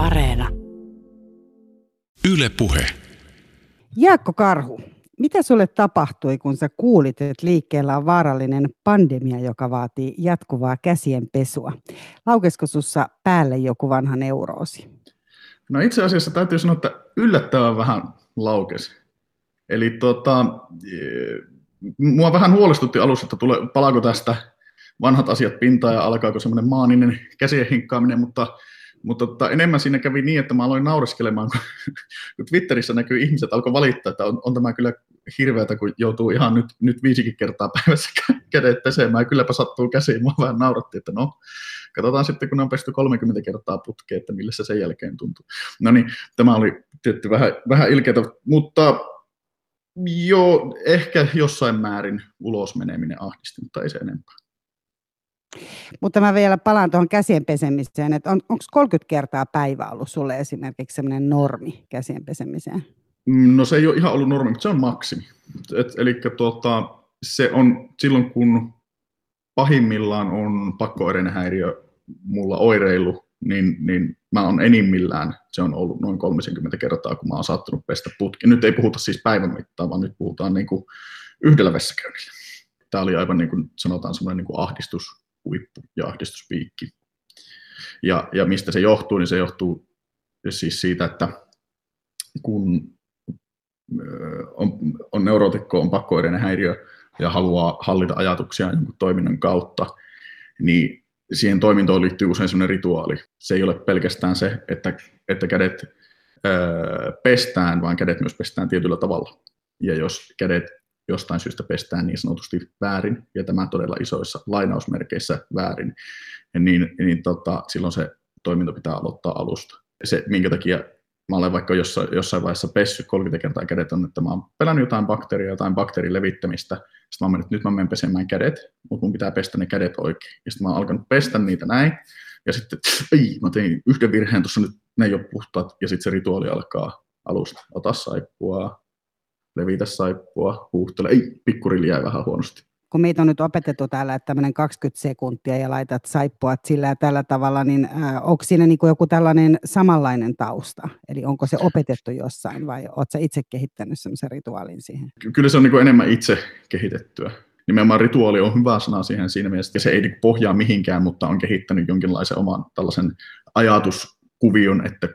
Areena. Yle Puhe. Jaakko Karhu, mitä sulle tapahtui, kun sä kuulit, että liikkeellä on vaarallinen pandemia, joka vaatii jatkuvaa käsien pesua? Laukesko sussa päälle joku vanha neuroosi? No itse asiassa täytyy sanoa, että yllättävän vähän laukesi. Eli tota, mua vähän huolestutti alussa, että tule, palaako tästä vanhat asiat pintaan ja alkaako semmoinen maaninen käsien hinkkaaminen, mutta mutta tota, enemmän siinä kävi niin, että mä aloin naureskelemaan, kun, kun Twitterissä näkyy ihmiset alkoi valittaa, että on, on tämä kyllä hirveätä, kun joutuu ihan nyt, nyt viisikin kertaa päivässä kädet pesemään. Kylläpä sattuu käsiin. Mua vähän nauratti, että no, katsotaan sitten, kun on pesty 30 kertaa putkeen, että millä se sen jälkeen tuntuu. No niin, tämä oli tietty vähän, vähän ilkeätä, mutta joo, ehkä jossain määrin ulos meneminen ahdisti, mutta ei se enempää. Mutta mä vielä palaan tuohon käsien pesemiseen, että on, onko 30 kertaa päivä ollut sulle esimerkiksi sellainen normi käsien pesemiseen? No se ei ole ihan ollut normi, mutta se on maksimi. Et, eli tuota, se on silloin, kun pahimmillaan on pakkoireinen häiriö mulla oireilu, niin, niin mä oon enimmillään, se on ollut noin 30 kertaa, kun mä oon saattanut pestä putki. Nyt ei puhuta siis päivän mittaan, vaan nyt puhutaan niin kuin yhdellä vessakäynnillä. Tämä oli aivan niin kuin sanotaan semmoinen niin kuin ahdistushuippu ja ahdistuspiikki. Ja, ja mistä se johtuu, niin se johtuu siis siitä, että kun on, on neurootikko, on pakkoireinen häiriö ja haluaa hallita ajatuksia jonkun toiminnan kautta, niin siihen toimintoon liittyy usein sellainen rituaali. Se ei ole pelkästään se, että, että kädet öö, pestään, vaan kädet myös pestään tietyllä tavalla. Ja jos kädet jostain syystä pestään niin sanotusti väärin, ja tämä todella isoissa lainausmerkeissä väärin, niin, niin tota, silloin se toiminto pitää aloittaa alusta. Se, minkä takia mä olen vaikka jossain, jossain vaiheessa pessyt 30 kertaa kädet on, että mä oon pelännyt jotain bakteeria, jotain bakteerin levittämistä. Sitten mä oon mennyt, nyt mä menen pesemään kädet, mutta mun pitää pestä ne kädet oikein. Ja sitten mä oon alkanut pestä niitä näin. Ja sitten, ei, mä tein yhden virheen tuossa nyt, ne ei ole puhtaat. Ja sitten se rituaali alkaa alusta. Ota saippua, levitä saippua, huuhtele. Ei, pikkurili jäi vähän huonosti kun meitä on nyt opetettu täällä, että tämmöinen 20 sekuntia ja laitat saippua sillä ja tällä tavalla, niin äh, onko siinä niin kuin joku tällainen samanlainen tausta? Eli onko se opetettu jossain vai oletko itse kehittänyt semmoisen rituaalin siihen? Kyllä se on niin kuin enemmän itse kehitettyä. Nimenomaan rituaali on hyvä sana siihen siinä mielessä, että se ei niin pohjaa mihinkään, mutta on kehittänyt jonkinlaisen oman tällaisen ajatuskuvion, että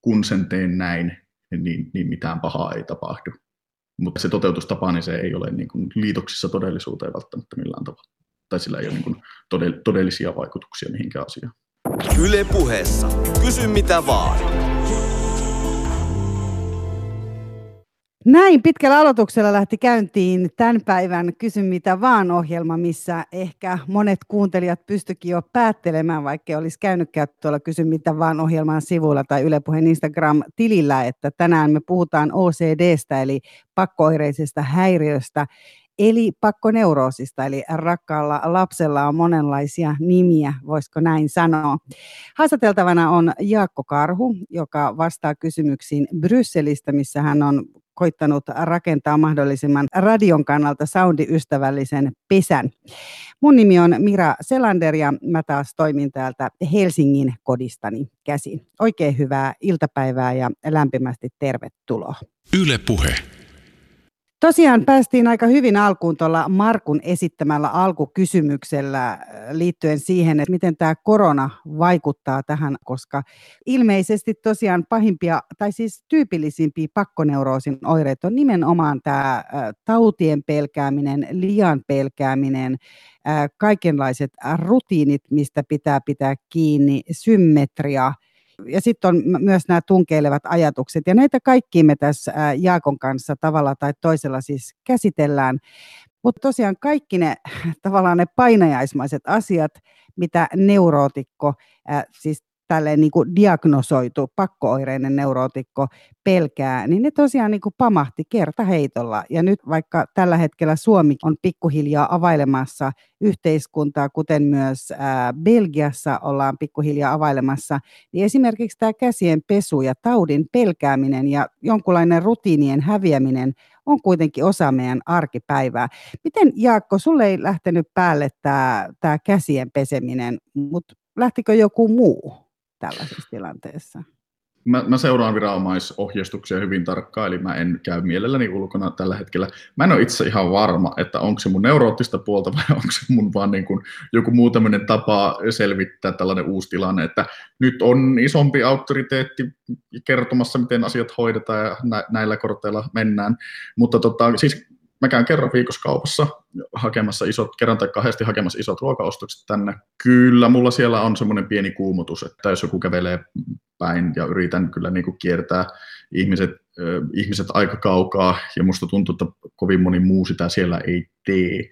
kun sen teen näin, niin, niin mitään pahaa ei tapahdu mutta se toteutustapa, niin se ei ole niin kuin liitoksissa todellisuuteen välttämättä millään tavalla. Tai sillä ei ole niin kuin todellisia vaikutuksia mihinkään asiaan. Yle puheessa. Kysy mitä vaan. Näin pitkällä aloituksella lähti käyntiin tämän päivän Kysy mitä vaan ohjelma, missä ehkä monet kuuntelijat pystyikin jo päättelemään, vaikka olisi käynytkään tuolla Kysy mitä vaan ohjelman sivulla tai Yle Puheen Instagram-tilillä, että tänään me puhutaan OCDstä eli pakkoireisesta häiriöstä, eli pakkoneuroosista, eli rakkaalla lapsella on monenlaisia nimiä, voisiko näin sanoa. Haastateltavana on Jaakko Karhu, joka vastaa kysymyksiin Brysselistä, missä hän on koittanut rakentaa mahdollisimman radion kannalta soundiystävällisen pesän. Mun nimi on Mira Selander ja mä taas toimin täältä Helsingin kodistani käsin. Oikein hyvää iltapäivää ja lämpimästi tervetuloa. Yle Puhe. Tosiaan päästiin aika hyvin alkuun tuolla Markun esittämällä alkukysymyksellä äh, liittyen siihen, että miten tämä korona vaikuttaa tähän, koska ilmeisesti tosiaan pahimpia tai siis tyypillisimpiä pakkoneuroosin oireita on nimenomaan tämä äh, tautien pelkääminen, liian pelkääminen, äh, kaikenlaiset rutiinit, mistä pitää pitää kiinni, symmetria – ja sitten on myös nämä tunkeilevat ajatukset. Ja näitä kaikki me tässä Jaakon kanssa tavalla tai toisella siis käsitellään. Mutta tosiaan kaikki ne tavallaan ne painajaismaiset asiat, mitä neurootikko, siis tälleen niin kuin diagnosoitu pakkooireinen neurootikko pelkää, niin ne tosiaan niin kuin pamahti kertaheitolla. Ja nyt vaikka tällä hetkellä Suomi on pikkuhiljaa availemassa yhteiskuntaa, kuten myös ää, Belgiassa ollaan pikkuhiljaa availemassa, niin esimerkiksi tämä käsien pesu ja taudin pelkääminen ja jonkunlainen rutiinien häviäminen on kuitenkin osa meidän arkipäivää. Miten Jaakko, sulle ei lähtenyt päälle tämä käsien peseminen, mutta lähtikö joku muu? Tällaisessa tilanteessa? Mä, mä seuraan viranomaisohjeistuksia hyvin tarkkaan, eli mä en käy mielelläni ulkona tällä hetkellä. Mä en ole itse ihan varma, että onko se mun neuroottista puolta vai onko se mun vaan niin kuin joku muu tämmöinen tapa selvittää tällainen uusi tilanne, että nyt on isompi auktoriteetti kertomassa, miten asiat hoidetaan ja nä- näillä korteilla mennään. Mutta tota, siis mä käyn kerran viikossa kaupassa hakemassa isot, kerran tai kahdesti hakemassa isot ruokaostokset tänne. Kyllä, mulla siellä on semmoinen pieni kuumotus, että jos joku kävelee päin ja yritän kyllä niin kuin kiertää ihmiset, äh, ihmiset aika kaukaa ja musta tuntuu, että kovin moni muu sitä siellä ei tee.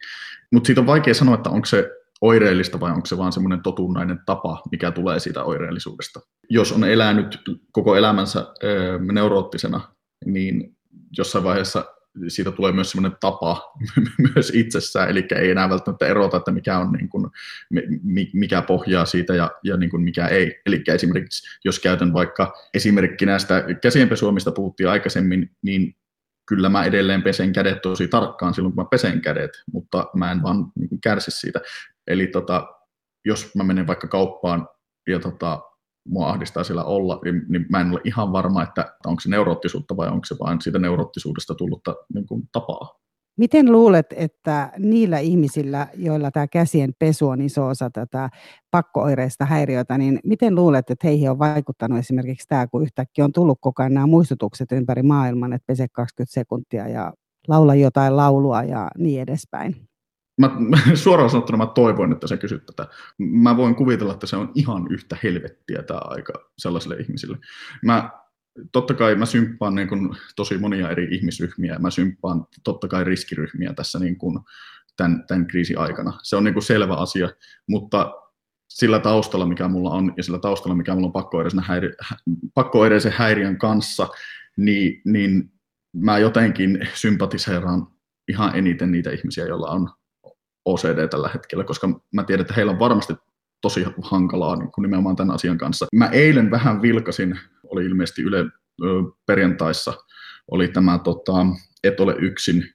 Mutta siitä on vaikea sanoa, että onko se oireellista vai onko se vaan semmoinen totunnainen tapa, mikä tulee siitä oireellisuudesta. Jos on elänyt koko elämänsä äh, neuroottisena, niin jossain vaiheessa siitä tulee myös semmoinen tapa myös itsessään, eli ei enää välttämättä erota, että mikä on niin kuin, mikä pohjaa siitä ja, ja niin kuin mikä ei. Eli esimerkiksi jos käytän vaikka esimerkkinä näistä käsienpesua, mistä puhuttiin aikaisemmin, niin kyllä mä edelleen pesen kädet tosi tarkkaan silloin, kun mä pesen kädet, mutta mä en vaan niin kärsi siitä. Eli tota, jos mä menen vaikka kauppaan ja tota, mua ahdistaa siellä olla, niin, niin mä en ole ihan varma, että onko se neuroottisuutta vai onko se vain siitä neuroottisuudesta tullutta niin kuin, tapaa. Miten luulet, että niillä ihmisillä, joilla tämä käsien pesu on iso osa tätä pakkooireista häiriötä, niin miten luulet, että heihin on vaikuttanut esimerkiksi tämä, kun yhtäkkiä on tullut koko ajan nämä muistutukset ympäri maailman, että pese 20 sekuntia ja laula jotain laulua ja niin edespäin? Mä, suoraan sanottuna mä toivoin, että sä kysyt tätä. Mä voin kuvitella, että se on ihan yhtä helvettiä tämä aika sellaisille ihmisille. Mä, totta kai mä symppaan niin kun, tosi monia eri ihmisryhmiä. Mä symppaan totta kai riskiryhmiä tässä niin kun, tämän, tämän kriisin aikana. Se on niin kun, selvä asia, mutta sillä taustalla, mikä mulla on, ja sillä taustalla, mikä mulla on pakkoireisen, häiri, pakkoireisen häiriön kanssa, niin, niin mä jotenkin sympatiseeraan ihan eniten niitä ihmisiä, joilla on OCD tällä hetkellä, koska mä tiedän, että heillä on varmasti tosi hankalaa niin kuin nimenomaan tämän asian kanssa. Mä eilen vähän vilkasin, oli ilmeisesti Yle perjantaissa, oli tämä tota, Et ole yksin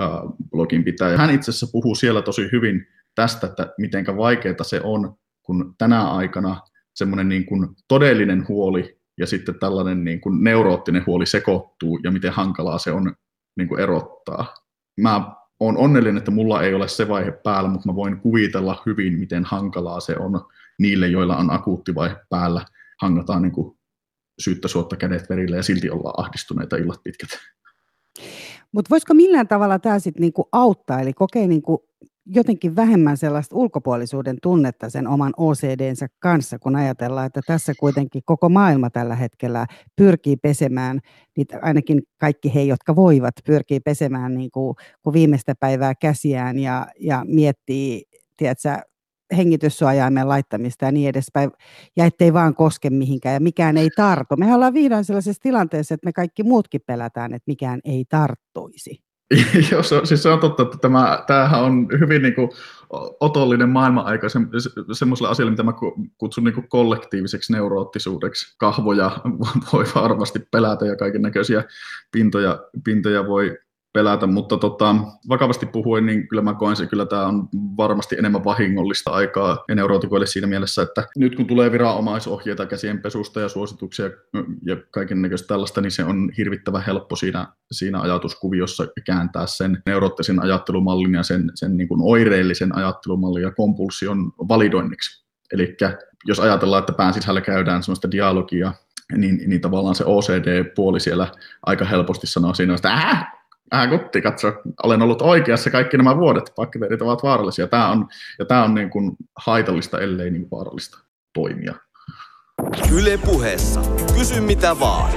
äh, blogin pitäjä. Hän itse asiassa puhuu siellä tosi hyvin tästä, että miten vaikeaa se on, kun tänä aikana semmoinen niin kuin todellinen huoli ja sitten tällainen niin kuin neuroottinen huoli sekoittuu ja miten hankalaa se on niin kuin erottaa. Mä olen onnellinen, että mulla ei ole se vaihe päällä, mutta mä voin kuvitella hyvin, miten hankalaa se on niille, joilla on akuutti vaihe päällä. Hangataan niin kuin syyttä suotta kädet verille ja silti ollaan ahdistuneita illat pitkät. Mutta voisiko millään tavalla tämä sitten niinku auttaa, eli kokee niinku jotenkin vähemmän sellaista ulkopuolisuuden tunnetta sen oman OCDnsä kanssa, kun ajatellaan, että tässä kuitenkin koko maailma tällä hetkellä pyrkii pesemään, niitä ainakin kaikki he, jotka voivat, pyrkii pesemään niin kuin, kuin viimeistä päivää käsiään ja, ja miettii, tiedätkö, hengityssuojaimen laittamista ja niin edespäin, ja ettei vaan koske mihinkään ja mikään ei tartu. Me ollaan vihdoin sellaisessa tilanteessa, että me kaikki muutkin pelätään, että mikään ei tarttuisi. Joo, se, siis se on totta, että tämä, tämähän on hyvin niin kuin, otollinen maailman-aika se, semmoiselle asialle, mitä mä kutsun niin kuin kollektiiviseksi neuroottisuudeksi. Kahvoja voi varmasti pelätä ja kaiken näköisiä pintoja, pintoja voi pelätä, mutta tota, vakavasti puhuen, niin kyllä mä koen se, kyllä tämä on varmasti enemmän vahingollista aikaa neurootikoille siinä mielessä, että nyt kun tulee viranomaisohjeita käsienpesusta ja suosituksia ja kaiken näköistä tällaista, niin se on hirvittävän helppo siinä, siinä ajatuskuviossa kääntää sen neuroottisen ajattelumallin ja sen, sen niin kuin oireellisen ajattelumallin ja kompulsion validoinniksi. Eli jos ajatellaan, että pään sisällä käydään sellaista dialogia, niin, niin tavallaan se OCD-puoli siellä aika helposti sanoo siinä, että äh, äh, kutti, katso, olen ollut oikeassa kaikki nämä vuodet, bakteerit ovat vaarallisia. Tämä on, ja tämä on niin kuin haitallista, ellei niin vaarallista toimia. Yle puheessa. Kysy mitä vaan.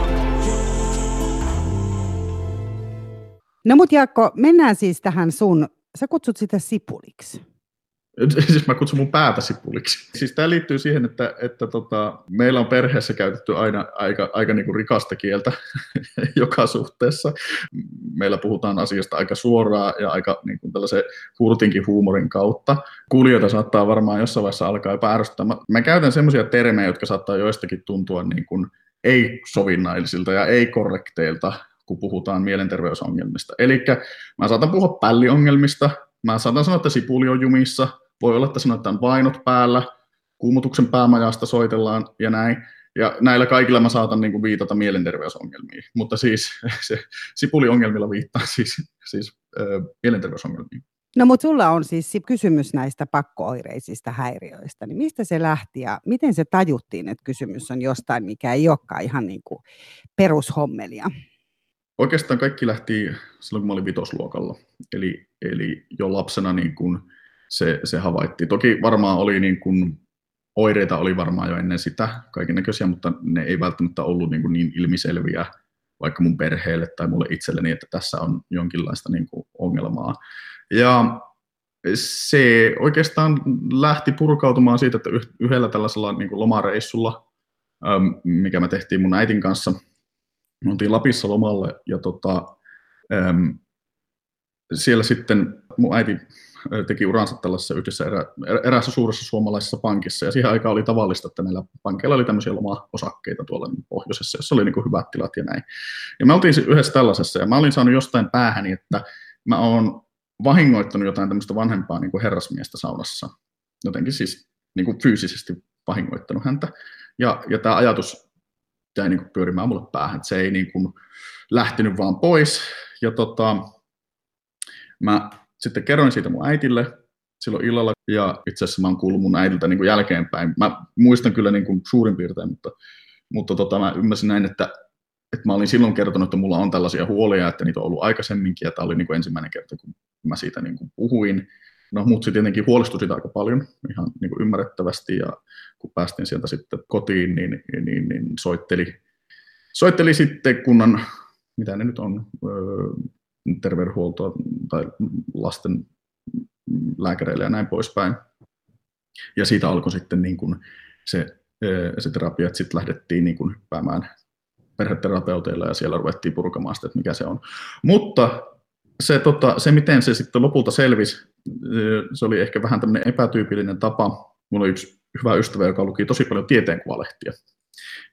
No mut Jaakko, mennään siis tähän sun, sä kutsut sitä sipuliksi. Siis mä kutsun mun päätä sipuliksi. Siis tämä liittyy siihen, että, että tota, meillä on perheessä käytetty aina aika, aika niinku rikasta kieltä joka suhteessa. Meillä puhutaan asiasta aika suoraan ja aika niinku tällaisen hurtinkin huumorin kautta. Kuulijoita saattaa varmaan jossain vaiheessa alkaa jopa ärsyttää. Mä, mä käytän semmoisia termejä, jotka saattaa joistakin tuntua niin kuin ei-sovinnaisilta ja ei-korrekteilta, kun puhutaan mielenterveysongelmista. Eli mä saatan puhua pälliongelmista, mä saatan sanoa, että sipuli on jumissa, voi olla, että sanotaan, vainot päällä, kuumutuksen päämajasta soitellaan ja näin. Ja näillä kaikilla mä saatan niin kuin viitata mielenterveysongelmiin, mutta siis se sipuliongelmilla viittaa siis, siis ö, mielenterveysongelmiin. No mutta sulla on siis kysymys näistä pakkooireisista häiriöistä, niin mistä se lähti ja miten se tajuttiin, että kysymys on jostain, mikä ei olekaan ihan niin kuin perushommelia? Oikeastaan kaikki lähti silloin, kun mä olin vitosluokalla. Eli, eli jo lapsena niin kuin se, se havaittiin. Toki varmaan oli niin kuin, oireita oli varmaan jo ennen sitä kaiken näköisiä, mutta ne ei välttämättä ollut niin, kuin niin ilmiselviä vaikka mun perheelle tai mulle itselleni, että tässä on jonkinlaista niin kuin ongelmaa. Ja se oikeastaan lähti purkautumaan siitä, että yhdellä tällaisella niin kuin lomareissulla, mikä me tehtiin mun äitin kanssa, me oltiin Lapissa lomalle ja tota, siellä sitten mun äiti teki uransa tällaisessa yhdessä erä, eräässä suuressa suomalaisessa pankissa, ja siihen aikaan oli tavallista, että näillä pankeilla oli tämmöisiä loma-osakkeita tuolla pohjoisessa, jossa oli niin kuin hyvät tilat ja näin. Ja me oltiin yhdessä tällaisessa, ja mä olin saanut jostain päähäni, että mä oon vahingoittanut jotain tämmöistä vanhempaa niin kuin herrasmiestä saunassa. Jotenkin siis niin kuin fyysisesti vahingoittanut häntä. Ja, ja tämä ajatus jäi niin kuin pyörimään mulle päähän, että se ei niin kuin lähtenyt vaan pois. Ja tota, mä sitten kerroin siitä mun äitille silloin illalla, ja itse asiassa mä oon kuullut mun äidiltä niin kuin jälkeenpäin. Mä muistan kyllä niin kuin suurin piirtein, mutta, mutta tota, mä ymmärsin näin, että, että mä olin silloin kertonut, että mulla on tällaisia huolia, että niitä on ollut aikaisemminkin, ja tämä oli niin kuin ensimmäinen kerta, kun mä siitä niin kuin puhuin. No, mut se tietenkin huolestui sitä aika paljon, ihan niin kuin ymmärrettävästi, ja kun päästiin sieltä sitten kotiin, niin, niin, niin, niin soitteli, soitteli sitten kunnan, mitä ne nyt on, terveydenhuoltoa tai lasten lääkäreille ja näin poispäin. Ja siitä alkoi sitten niin kuin se, se terapia, että sitten lähdettiin niin kuin hyppäämään perheterapeuteilla ja siellä ruvettiin purkamaan sitä, että mikä se on. Mutta se, tota, se, miten se sitten lopulta selvisi, se oli ehkä vähän tämmöinen epätyypillinen tapa. Mulla oli yksi hyvä ystävä, joka luki tosi paljon tieteenkuvalehtiä.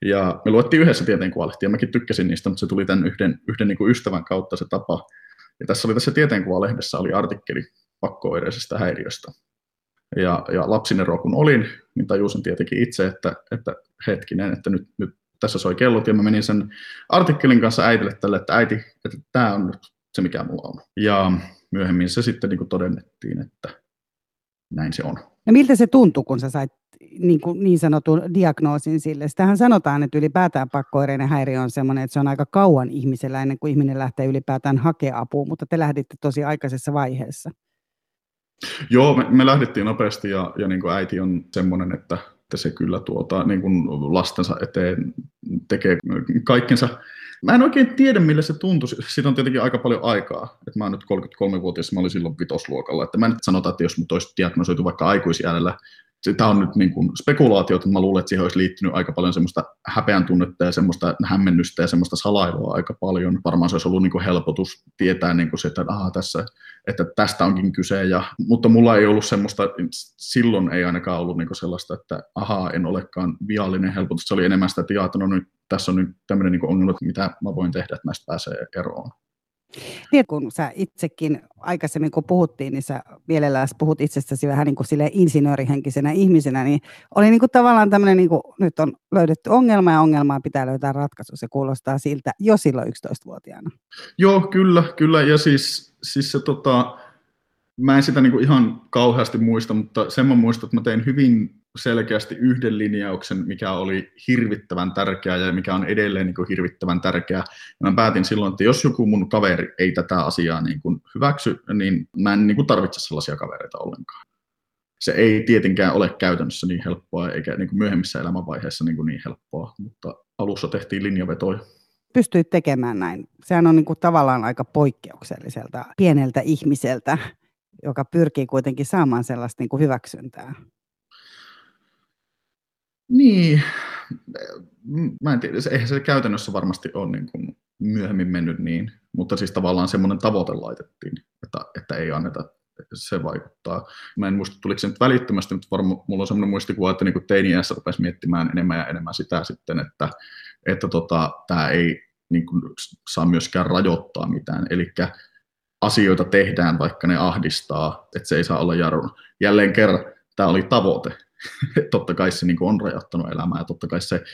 Ja me luettiin yhdessä tieteenkuvalehtiä, mäkin tykkäsin niistä, mutta se tuli tämän yhden, yhden niin kuin ystävän kautta se tapa. Ja tässä oli tässä tieteenkuvalehdessä oli artikkeli pakkooireisesta häiriöstä. Ja, ja lapsinero kun olin, niin tajusin tietenkin itse, että, että hetkinen, että nyt, nyt tässä soi kellot, ja mä menin sen artikkelin kanssa äitille tälle, että äiti, että tämä on nyt se, mikä mulla on. Ja myöhemmin se sitten niin kuin todennettiin, että näin se on. No miltä se tuntui, kun sä sait niin, kuin niin sanotun diagnoosin sille? Sitähän sanotaan, että ylipäätään pakkoireinen häiriö on sellainen, että se on aika kauan ihmisellä ennen kuin ihminen lähtee ylipäätään hakea apua, mutta te lähditte tosi aikaisessa vaiheessa. Joo, me, me lähdettiin nopeasti ja, ja niin kuin äiti on semmoinen, että, että se kyllä tuota, niin kuin lastensa eteen tekee kaikkensa Mä en oikein tiedä, millä se tuntui. Siitä on tietenkin aika paljon aikaa. Että mä oon nyt 33-vuotias, mä olin silloin vitosluokalla. Että mä en nyt sanota, että jos mut olisi diagnosoitu vaikka aikuisiällä, tämä on nyt niin kuin spekulaatio, että mä luulen, että siihen olisi liittynyt aika paljon semmoista häpeän tunnetta ja semmoista hämmennystä ja semmoista salailua aika paljon. Varmaan se olisi ollut niin kuin helpotus tietää niin kuin se, että, aha, tässä, että tästä onkin kyse. Ja, mutta mulla ei ollut semmoista, silloin ei ainakaan ollut niin kuin sellaista, että ahaa, en olekaan viallinen helpotus. Se oli enemmän sitä, että, että no nyt, tässä on nyt tämmöinen niin ongelma, mitä mä voin tehdä, että näistä pääsee eroon. Niin, kun sä itsekin aikaisemmin, kun puhuttiin, niin sä mielellään puhut itsestäsi vähän niin kuin insinöörihenkisenä ihmisenä, niin oli niin kuin tavallaan tämmöinen, niin kuin, nyt on löydetty ongelma ja ongelmaa pitää löytää ratkaisu. Se kuulostaa siltä jo silloin 11-vuotiaana. Joo, kyllä, kyllä. Ja siis, siis se tota, mä en sitä niin kuin ihan kauheasti muista, mutta sen mä muistan, että mä tein hyvin selkeästi yhden linjauksen, mikä oli hirvittävän tärkeä ja mikä on edelleen niin kuin hirvittävän tärkeä. Ja mä päätin silloin, että jos joku mun kaveri ei tätä asiaa niin kuin hyväksy, niin mä en niin kuin tarvitse sellaisia kavereita ollenkaan. Se ei tietenkään ole käytännössä niin helppoa, eikä niin kuin myöhemmissä elämänvaiheissa niin, kuin niin helppoa, mutta alussa tehtiin linjavetoja pystyit tekemään näin. Sehän on niin kuin tavallaan aika poikkeukselliselta pieneltä ihmiseltä, joka pyrkii kuitenkin saamaan sellaista niin kuin hyväksyntää. Niin, mä en tiedä, eihän se käytännössä varmasti ole niin kuin myöhemmin mennyt niin, mutta siis tavallaan semmoinen tavoite laitettiin, että, että ei anneta se vaikuttaa. Mä en muista, tuliko se nyt välittömästi, mutta varmaan mulla on semmoinen muistikuva, että niin teini-iässä rupesi miettimään enemmän ja enemmän sitä sitten, että, että tota, tämä ei niin kuin, saa myöskään rajoittaa mitään. Eli asioita tehdään, vaikka ne ahdistaa, että se ei saa olla jarruna. Jälleen kerran, tämä oli tavoite. Totta kai se niin kuin on rajoittanut elämää ja totta kai se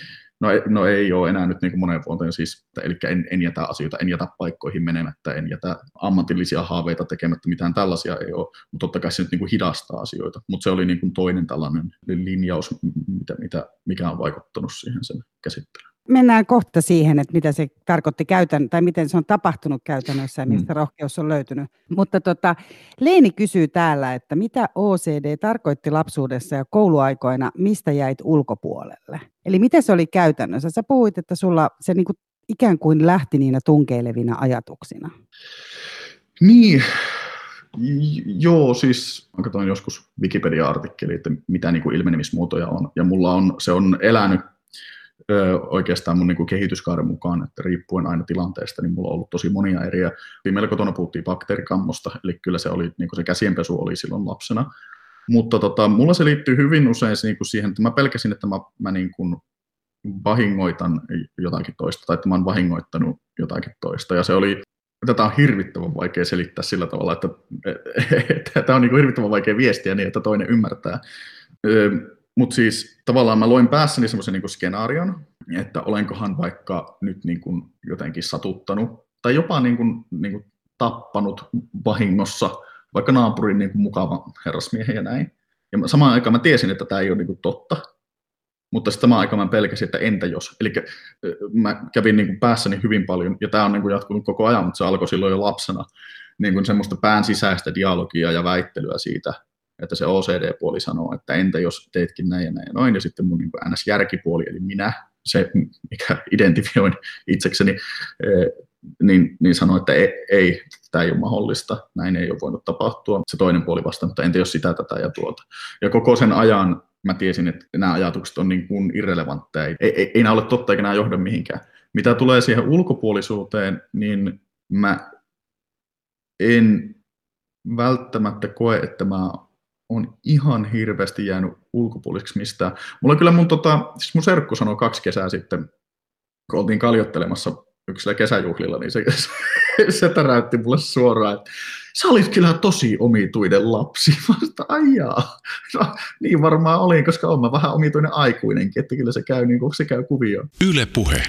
No, no ei ole enää nyt niin kuin moneen vuoteen siis, eli en, en jätä asioita, en jätä paikkoihin menemättä, en jätä ammatillisia haaveita tekemättä, mitään tällaisia ei ole, mutta totta kai se nyt niin kuin hidastaa asioita, mutta se oli niin kuin toinen tällainen linjaus, mitä, mitä, mikä on vaikuttanut siihen sen käsittelyyn mennään kohta siihen, että mitä se tarkoitti käytän, tai miten se on tapahtunut käytännössä ja mistä mm. rohkeus on löytynyt. Mutta tota, Leeni kysyy täällä, että mitä OCD tarkoitti lapsuudessa ja kouluaikoina, mistä jäit ulkopuolelle? Eli miten se oli käytännössä? Sä puhuit, että sulla se niinku ikään kuin lähti niinä tunkeilevina ajatuksina. Niin, Joo, siis mä katsoin joskus Wikipedia-artikkeli, että mitä niin kuin ilmenemismuotoja on, ja mulla on, se on elänyt oikeastaan mun niin kuin kehityskaaren mukaan, että riippuen aina tilanteesta, niin mulla on ollut tosi monia eriä. Viimeillä kotona puhuttiin bakteerikammosta, eli kyllä se, oli, niin kuin se käsienpesu oli silloin lapsena. Mutta tota, mulla se liittyy hyvin usein niin kuin siihen, että mä pelkäsin, että mä, mä niin kuin vahingoitan jotakin toista, tai että mä oon vahingoittanut jotakin toista. Ja se oli, tätä on hirvittävän vaikea selittää sillä tavalla, että, että tämä on niin hirvittävän vaikea viestiä niin, että toinen ymmärtää. Mutta siis tavallaan mä loin päässäni semmoisen niin skenaarion, että olenkohan vaikka nyt niin kuin jotenkin satuttanut tai jopa niin kuin, niin kuin tappanut vahingossa vaikka naapurin niin kuin mukava herrasmiehen ja näin. Ja samaan aikaan mä tiesin, että tämä ei ole niin kuin totta, mutta sitten samaan aikaan mä pelkäsin, että entä jos. Eli mä kävin niin kuin päässäni hyvin paljon, ja tämä on niin kuin jatkunut koko ajan, mutta se alkoi silloin jo lapsena, niin kuin semmoista pään sisäistä dialogia ja väittelyä siitä, että se OCD-puoli sanoo, että entä jos teetkin näin ja näin ja noin, ja sitten mun niin NS-järkipuoli, eli minä, se mikä identifioin itsekseni, e, niin, niin sanoi, että ei, ei, tämä ei ole mahdollista, näin ei ole voinut tapahtua. Se toinen puoli vasta, mutta entä jos sitä, tätä ja tuota. Ja koko sen ajan mä tiesin, että nämä ajatukset on niin kuin irrelevantteja, ei, ei, ei nämä ole totta eikä nämä johda mihinkään. Mitä tulee siihen ulkopuolisuuteen, niin mä en välttämättä koe, että mä on ihan hirveästi jäänyt ulkopuoliseksi mistään. Mulla kyllä mun, tota, siis mun serkku sanoi kaksi kesää sitten, kun oltiin kaljottelemassa yksillä kesäjuhlilla, niin se, se, se täräytti mulle suoraan, että sä olit kyllä tosi omituinen lapsi. Vasta ajaa. No, niin varmaan olin, koska olen vähän omituinen aikuinenkin, että kyllä se käy, niin kuin se käy kuvioon. Yle puhe.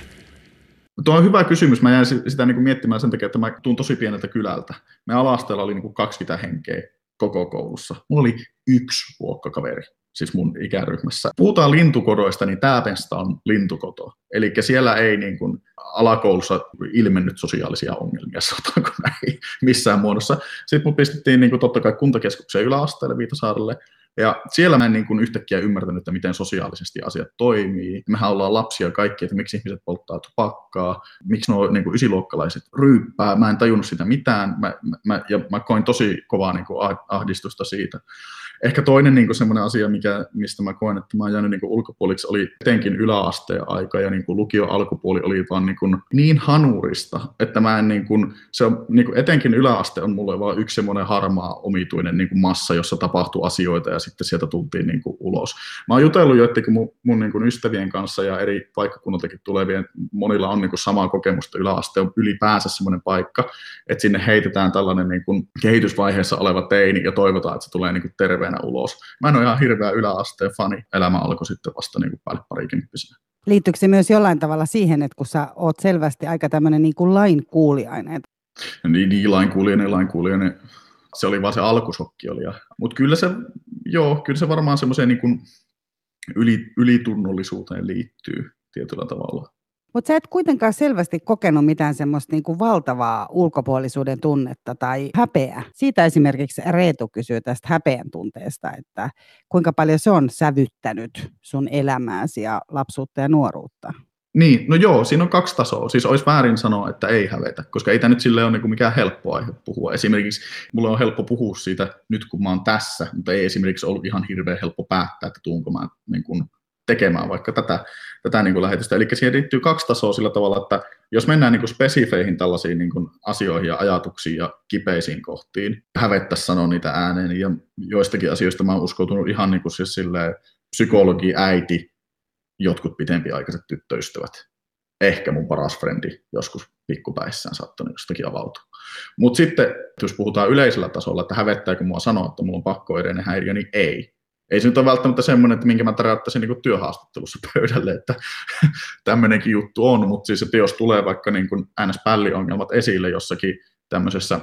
Tuo on hyvä kysymys. Mä jäin sitä niin kuin miettimään sen takia, että mä tuun tosi pieneltä kylältä. Me alasteella oli niin kuin 20 henkeä koko koulussa. Mulla oli yksi luokkakaveri, siis mun ikäryhmässä. Puhutaan lintukodoista, niin Tääpenstä on lintukoto. Eli siellä ei niin kuin alakoulussa ilmennyt sosiaalisia ongelmia, sanotaanko näin, missään muodossa. Sitten mut pistettiin niin kuin totta kai kuntakeskukseen yläasteelle Viitasaarelle, ja siellä mä en niin kuin yhtäkkiä ymmärtänyt, että miten sosiaalisesti asiat toimii. Mehän ollaan lapsia kaikki, että miksi ihmiset polttaa tupakkaa, miksi nuo niin kuin ysiluokkalaiset ryyppää. Mä en tajunnut sitä mitään mä, mä, ja mä koin tosi kovaa niin kuin ahdistusta siitä. Ehkä toinen niin semmoinen asia, mikä, mistä mä koen, että mä oon jäänyt niin kuin ulkopuoliksi, oli etenkin yläasteen aika ja niin kuin lukio alkupuoli oli vaan niin, kuin niin hanurista, että mä en niin kuin, se on, niin kuin etenkin yläaste on mulle vaan yksi semmoinen harmaa omituinen niin kuin massa, jossa tapahtuu asioita ja sitten sieltä tultiin niin kuin ulos. Mä oon jutellut joidenkin mun, mun niin kuin ystävien kanssa ja eri paikkakunnaltakin tulevien, monilla on niin kuin samaa kokemusta, yläaste on ylipäänsä semmoinen paikka, että sinne heitetään tällainen niin kuin kehitysvaiheessa oleva teini ja toivotaan, että se tulee niin kuin terveenä ulos. Mä en ole ihan hirveä yläasteen fani, elämä alkoi sitten vasta niin kuin päälle parikymppisenä. Liittyykö se myös jollain tavalla siihen, että kun sä oot selvästi aika tämmöinen niin kuin lainkuulijainen? Niin, niin lainkuulijainen, lainkuulijainen se oli vaan se alkusokki oli. Mutta kyllä se, joo, kyllä se varmaan semmoiseen niin yli, ylitunnollisuuteen liittyy tietyllä tavalla. Mutta sä et kuitenkaan selvästi kokenut mitään semmoista niinku valtavaa ulkopuolisuuden tunnetta tai häpeä. Siitä esimerkiksi Reetu kysyy tästä häpeän tunteesta, että kuinka paljon se on sävyttänyt sun elämääsi ja lapsuutta ja nuoruutta. Niin, no joo, siinä on kaksi tasoa. Siis olisi väärin sanoa, että ei hävetä, koska ei tämä nyt sille ole niin mikään helppo aihe puhua. Esimerkiksi mulle on helppo puhua siitä nyt, kun mä oon tässä, mutta ei esimerkiksi ollut ihan hirveän helppo päättää, että tuunko mä niin kuin tekemään vaikka tätä, tätä niin kuin lähetystä. Eli siihen liittyy kaksi tasoa sillä tavalla, että jos mennään niin kuin spesifeihin tällaisiin niin kuin asioihin ja ajatuksiin ja kipeisiin kohtiin, hävettäisiin sanoa niitä ääneen, ja joistakin asioista mä oon uskoutunut ihan niin kuin siis silleen, psykologi, äiti, jotkut pitempiaikaiset tyttöystävät. Ehkä mun paras frendi joskus pikkupäissään saattanut jostakin avautua. Mutta sitten, jos puhutaan yleisellä tasolla, että hävettääkö mua sanoa, että mulla on pakkoireinen häiriö, niin ei. Ei se nyt ole välttämättä semmoinen, että minkä mä täräyttäisin niin työhaastattelussa pöydälle, että tämmöinenkin juttu on, mutta siis että jos tulee vaikka niin kuin NS-pälliongelmat esille jossakin tämmöisessä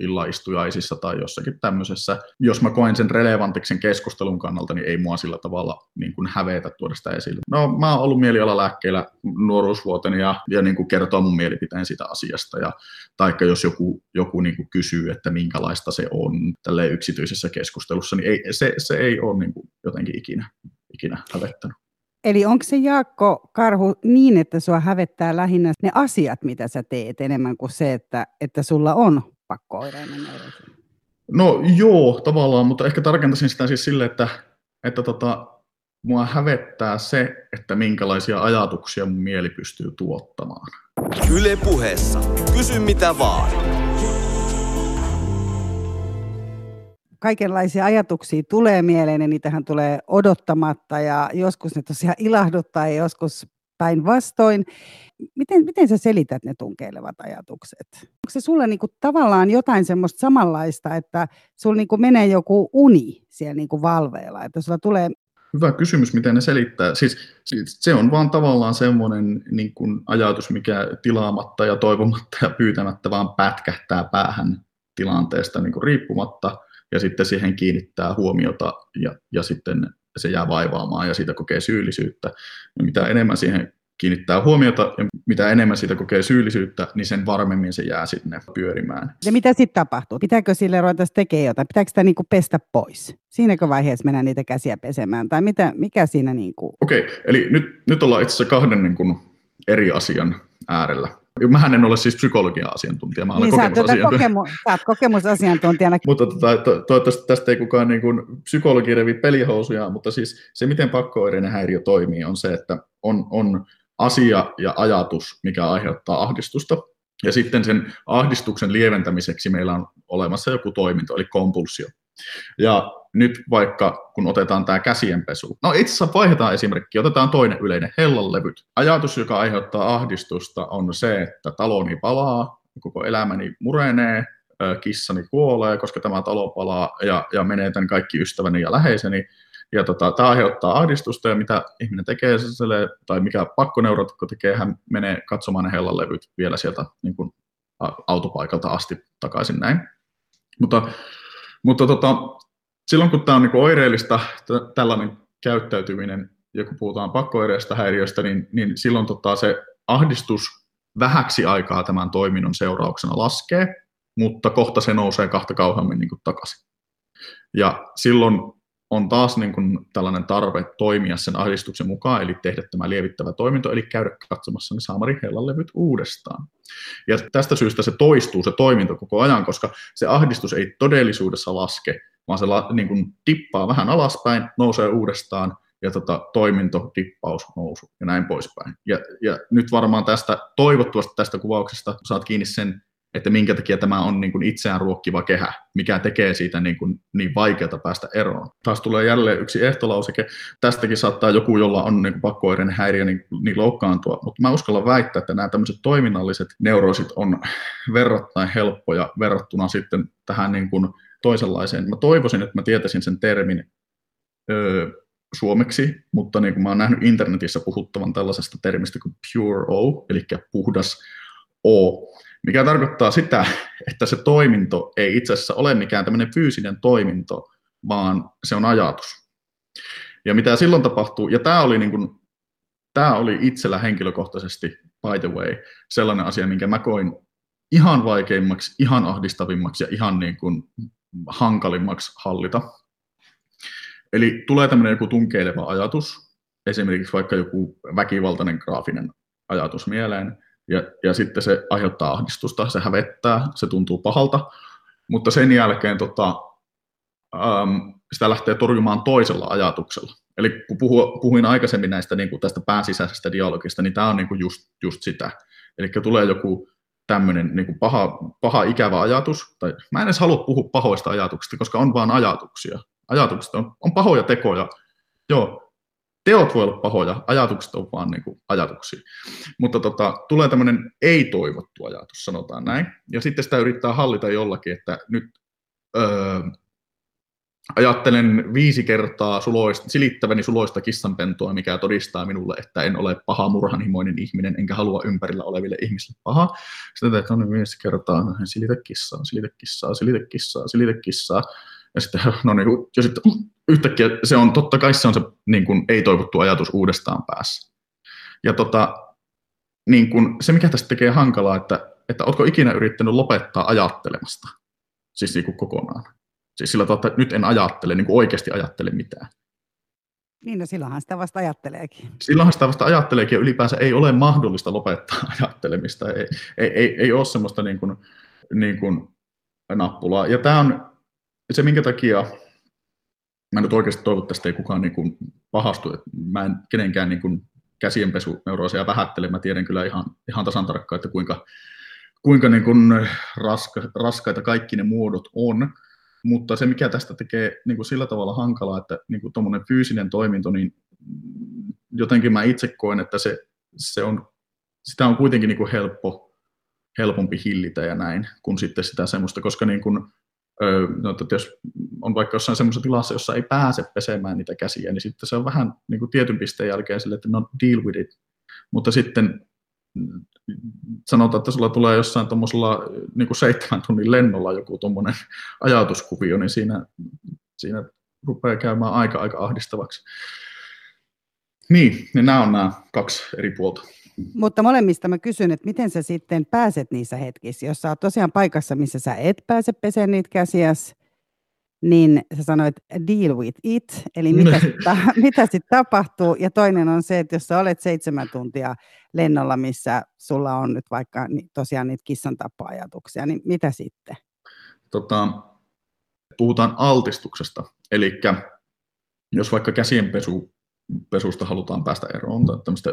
illaistujaisissa tai jossakin tämmöisessä. Jos mä koen sen relevantiksi sen keskustelun kannalta, niin ei mua sillä tavalla niin kuin hävetä tuoda sitä esille. No, mä oon ollut mielialalääkkeellä nuoruusvuoteni ja, ja niin kuin kertoa mun mielipiteen sitä asiasta. Ja, taikka jos joku, joku niin kuin kysyy, että minkälaista se on tälle yksityisessä keskustelussa, niin ei, se, se ei ole niin kuin jotenkin ikinä, ikinä hävettänyt. Eli onko se Jaakko Karhu niin, että sua hävettää lähinnä ne asiat, mitä sä teet, enemmän kuin se, että, että sulla on pakkooireinen neurosi? No joo, tavallaan, mutta ehkä tarkentaisin sitä siis sille, että, että tota, mua hävettää se, että minkälaisia ajatuksia mun mieli pystyy tuottamaan. Yle puheessa. Kysy mitä vaan. Kaikenlaisia ajatuksia tulee mieleen ja niitähän tulee odottamatta ja joskus ne tosiaan ilahduttaa ja joskus päinvastoin. Miten, miten sä selität ne tunkeilevat ajatukset? Onko se sulle niinku tavallaan jotain semmoista samanlaista, että sulla niinku menee joku uni siellä niinku valveilla, että sulla tulee Hyvä kysymys, miten ne selittää. Siis, siis se on vaan tavallaan semmoinen niin kuin ajatus, mikä tilaamatta ja toivomatta ja pyytämättä vaan pätkähtää päähän tilanteesta niin kuin riippumatta ja sitten siihen kiinnittää huomiota ja, ja sitten se jää vaivaamaan ja siitä kokee syyllisyyttä. Ja mitä enemmän siihen kiinnittää huomiota ja mitä enemmän siitä kokee syyllisyyttä, niin sen varmemmin se jää sinne pyörimään. Ja mitä sitten tapahtuu? Pitääkö sille ruveta tekemään jotain? Pitääkö sitä niinku pestä pois? Siinäkö vaiheessa mennään niitä käsiä pesemään? Tai mitä, mikä siinä... Niinku... Okei, okay, eli nyt, nyt ollaan itse asiassa kahden niin kuin eri asian äärellä. Mähän en ole siis psykologian asiantuntija, mä olen niin, kokemusasiantuntija. Kokemu, sä oot kokemusasiantuntijana. mutta tota, to, toivottavasti tästä ei kukaan niin kuin psykologi revi pelihousuja, mutta siis se, miten pakkoireinen häiriö toimii, on se, että on, on asia ja ajatus, mikä aiheuttaa ahdistusta. Ja sitten sen ahdistuksen lieventämiseksi meillä on olemassa joku toiminto, eli kompulsio. Ja nyt vaikka kun otetaan tämä käsienpesu, no itse asiassa vaihdetaan esimerkki, otetaan toinen yleinen hellanlevyt. Ajatus, joka aiheuttaa ahdistusta, on se, että taloni palaa, koko elämäni murenee, kissani kuolee, koska tämä talo palaa ja, ja menetän kaikki ystäväni ja läheiseni. Ja tota, tämä aiheuttaa ahdistusta ja mitä ihminen tekee, sille, tai mikä pakkoneurotikko tekee, hän menee katsomaan ne hellanlevyt vielä sieltä niin kuin autopaikalta asti takaisin näin. Mutta, mutta tota, silloin kun tämä on niin kuin oireellista, t- tällainen käyttäytyminen, ja kun puhutaan pakkoireista häiriöstä, niin, niin silloin tota, se ahdistus vähäksi aikaa tämän toiminnon seurauksena laskee, mutta kohta se nousee kahta kauheammin niin kuin takaisin. Ja silloin on taas niin kuin tällainen tarve toimia sen ahdistuksen mukaan, eli tehdä tämä lievittävä toiminto, eli käydä katsomassa ne Saamari levyt uudestaan. Ja tästä syystä se toistuu se toiminto koko ajan, koska se ahdistus ei todellisuudessa laske, vaan se la, niin kuin tippaa vähän alaspäin, nousee uudestaan, ja tota, toiminto, dippaus, nousu ja näin poispäin. Ja, ja nyt varmaan tästä, toivottavasti tästä kuvauksesta saat kiinni sen, että minkä takia tämä on niin kuin itseään ruokkiva kehä, mikä tekee siitä niin, kuin niin vaikeata päästä eroon. Taas tulee jälleen yksi ehtolauseke. Tästäkin saattaa joku, jolla on niin pakkoireinen häiriö, niin, niin loukkaantua, mutta mä uskallan väittää, että nämä tämmöiset toiminnalliset neuroosit on verrattain helppoja verrattuna sitten tähän niin kuin toisenlaiseen. Mä toivoisin, että mä tietäisin sen termin öö, suomeksi, mutta niin kuin mä oon nähnyt internetissä puhuttavan tällaisesta termistä kuin pure O, eli puhdas O, mikä tarkoittaa sitä, että se toiminto ei itse asiassa ole mikään tämmöinen fyysinen toiminto, vaan se on ajatus. Ja mitä silloin tapahtuu, ja tämä oli, niin kuin, tämä oli itsellä henkilökohtaisesti, by the way, sellainen asia, minkä mä koin ihan vaikeimmaksi, ihan ahdistavimmaksi ja ihan niin kuin hankalimmaksi hallita. Eli tulee tämmöinen joku tunkeileva ajatus, esimerkiksi vaikka joku väkivaltainen graafinen ajatus mieleen, ja, ja sitten se aiheuttaa ahdistusta, se hävettää, se tuntuu pahalta, mutta sen jälkeen tota, äm, sitä lähtee torjumaan toisella ajatuksella. Eli kun puhu, puhuin aikaisemmin näistä niin kuin tästä pääsisäisestä dialogista, niin tämä on niin kuin just, just sitä. Eli tulee joku tämmöinen niin kuin paha, paha ikävä ajatus, tai mä en edes halua puhua pahoista ajatuksista, koska on vain ajatuksia. Ajatukset on, on pahoja tekoja. Joo, teot voi olla pahoja, ajatukset on vaan niin kuin ajatuksia. Mutta tota, tulee tämmöinen ei-toivottu ajatus, sanotaan näin. Ja sitten sitä yrittää hallita jollakin, että nyt öö, ajattelen viisi kertaa suloista, silittäväni suloista kissanpentua, mikä todistaa minulle, että en ole paha murhanhimoinen ihminen, enkä halua ympärillä oleville ihmisille paha. Sitten teet on viisi kertaa, no, silitä kissaa, silitä kissaa, silitä kissaa, silitä kissaa. Ja sitten, no niin, ja sitten yhtäkkiä se on, totta kai se on se niin kuin, ei-toivottu ajatus uudestaan päässä. Ja tota, niin kuin, se, mikä tästä tekee hankalaa, että, että oletko ikinä yrittänyt lopettaa ajattelemasta, siis niin kuin kokonaan. Siis sillä tavalla, että nyt en ajattele, niin kuin oikeasti ajattele mitään. Niin, no silloinhan sitä vasta ajatteleekin. Silloinhan sitä vasta ajatteleekin ja ylipäänsä ei ole mahdollista lopettaa ajattelemista. Ei, ei, ei, ei ole semmoista niin kuin, niin kuin nappulaa. Ja tämä on se, minkä takia mä nyt oikeasti toivon, että tästä ei kukaan niin kuin pahastu. Että mä en kenenkään niin kuin käsienpesuneuroisia vähättele. Mä tiedän kyllä ihan, ihan tasan tarkkaan, että kuinka, kuinka niin kuin raska, raskaita kaikki ne muodot on. Mutta se, mikä tästä tekee niin kuin sillä tavalla hankalaa, että niin kuin fyysinen toiminto, niin jotenkin mä itse koen, että se, se on, sitä on kuitenkin niin kuin helppo, helpompi hillitä ja näin, kuin sitten sitä semmoista, koska niin kuin, no, että jos on vaikka jossain semmoisessa tilassa, jossa ei pääse pesemään niitä käsiä, niin sitten se on vähän niin kuin tietyn pisteen jälkeen sille, että no deal with it. Mutta sitten sanotaan, että sulla tulee jossain tuommoisella niin seitsemän tunnin lennolla joku tuommoinen ajatuskuvio, niin siinä, siinä rupeaa käymään aika, aika ahdistavaksi. Niin, niin nämä on nämä kaksi eri puolta. Mutta molemmista mä kysyn, että miten sä sitten pääset niissä hetkissä, jos sä oot tosiaan paikassa, missä sä et pääse peseen niitä käsiäs, niin sä sanoit deal with it, eli mitä sitten mitä sit tapahtuu. Ja toinen on se, että jos sä olet seitsemän tuntia lennolla, missä sulla on nyt vaikka tosiaan niitä kissan tappoajatuksia, niin mitä sitten? Tota, puhutaan altistuksesta, eli jos vaikka käsienpesu pesusta halutaan päästä eroon, tai tämmöistä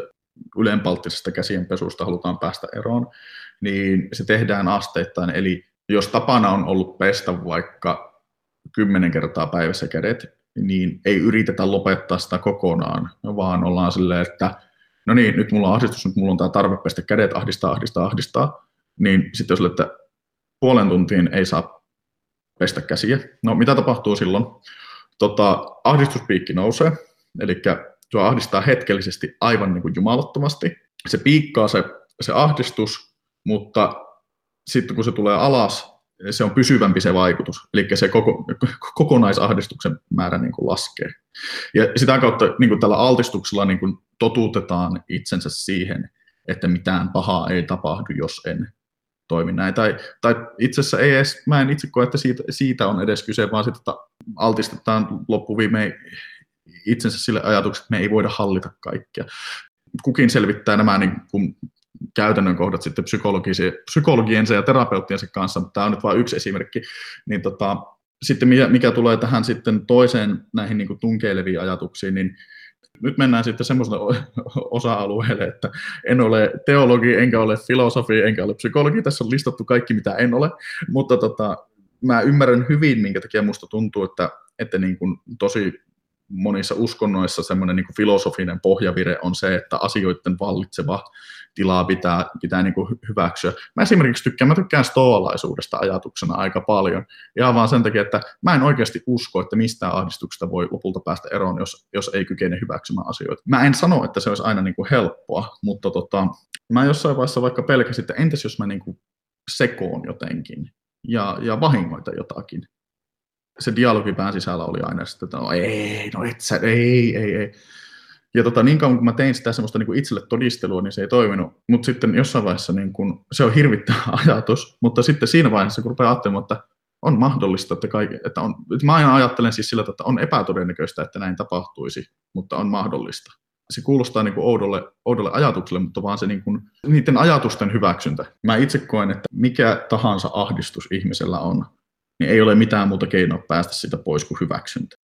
ylenpalttisesta käsienpesusta halutaan päästä eroon, niin se tehdään asteittain. Eli jos tapana on ollut pestä vaikka kymmenen kertaa päivässä kädet, niin ei yritetä lopettaa sitä kokonaan, vaan ollaan silleen, että no niin, nyt mulla on ahdistus, nyt mulla on tämä tarve pestä kädet, ahdistaa, ahdistaa, ahdistaa, niin sitten jos että puolen tuntiin ei saa pestä käsiä, no mitä tapahtuu silloin? Tota, ahdistuspiikki nousee, eli se ahdistaa hetkellisesti aivan niin kuin jumalattomasti. Se piikkaa se, se ahdistus, mutta sitten kun se tulee alas, se on pysyvämpi se vaikutus, eli se koko, kokonaisahdistuksen määrä niin kuin laskee. Ja sitä kautta niin kuin tällä altistuksella niin kuin totuutetaan itsensä siihen, että mitään pahaa ei tapahdu, jos en toimi näin. Tai, tai itse asiassa ei edes, mä en itse koe, että siitä, siitä on edes kyse, vaan että altistetaan loppuviimein itsensä sille ajatukselle, että me ei voida hallita kaikkea. Kukin selvittää nämä niin kuin käytännön kohdat sitten psykologiensa ja terapeuttiensa kanssa, mutta tämä on nyt vain yksi esimerkki. Niin tota, sitten mikä, mikä tulee tähän sitten toiseen näihin niin kuin tunkeileviin ajatuksiin, niin nyt mennään sitten semmoiselle osa-alueelle, että en ole teologi, enkä ole filosofi, enkä ole psykologi. Tässä on listattu kaikki, mitä en ole, mutta tota, mä ymmärrän hyvin, minkä takia musta tuntuu, että, että niin kuin tosi monissa uskonnoissa semmoinen niin filosofinen pohjavire on se, että asioiden vallitseva tilaa pitää, pitää niin kuin hyväksyä. Mä esimerkiksi tykkään, mä tykkään stoalaisuudesta ajatuksena aika paljon. Ihan vaan sen takia, että mä en oikeasti usko, että mistään ahdistuksesta voi lopulta päästä eroon, jos, jos ei kykene hyväksymään asioita. Mä en sano, että se olisi aina niin kuin helppoa, mutta tota, mä jossain vaiheessa vaikka pelkäsin, että entäs jos mä niin kuin sekoon jotenkin ja, ja vahingoita jotakin, se dialogi pään sisällä oli aina sitten, että no ei, no et sä, ei, ei, ei. Ja tota, niin kauan kun mä tein sitä semmoista niin kuin itselle todistelua, niin se ei toiminut. Mutta sitten jossain vaiheessa niin kun, se on hirvittävä ajatus, mutta sitten siinä vaiheessa, kun rupeaa ajattelemaan, että on mahdollista, että, kaikki, että on, että mä aina ajattelen siis sillä, että on epätodennäköistä, että näin tapahtuisi, mutta on mahdollista. Se kuulostaa niin kuin oudolle, oudolle ajatukselle, mutta vaan se niin kuin, niiden ajatusten hyväksyntä. Mä itse koen, että mikä tahansa ahdistus ihmisellä on, niin ei ole mitään muuta keinoa päästä sitä pois kuin hyväksyntä.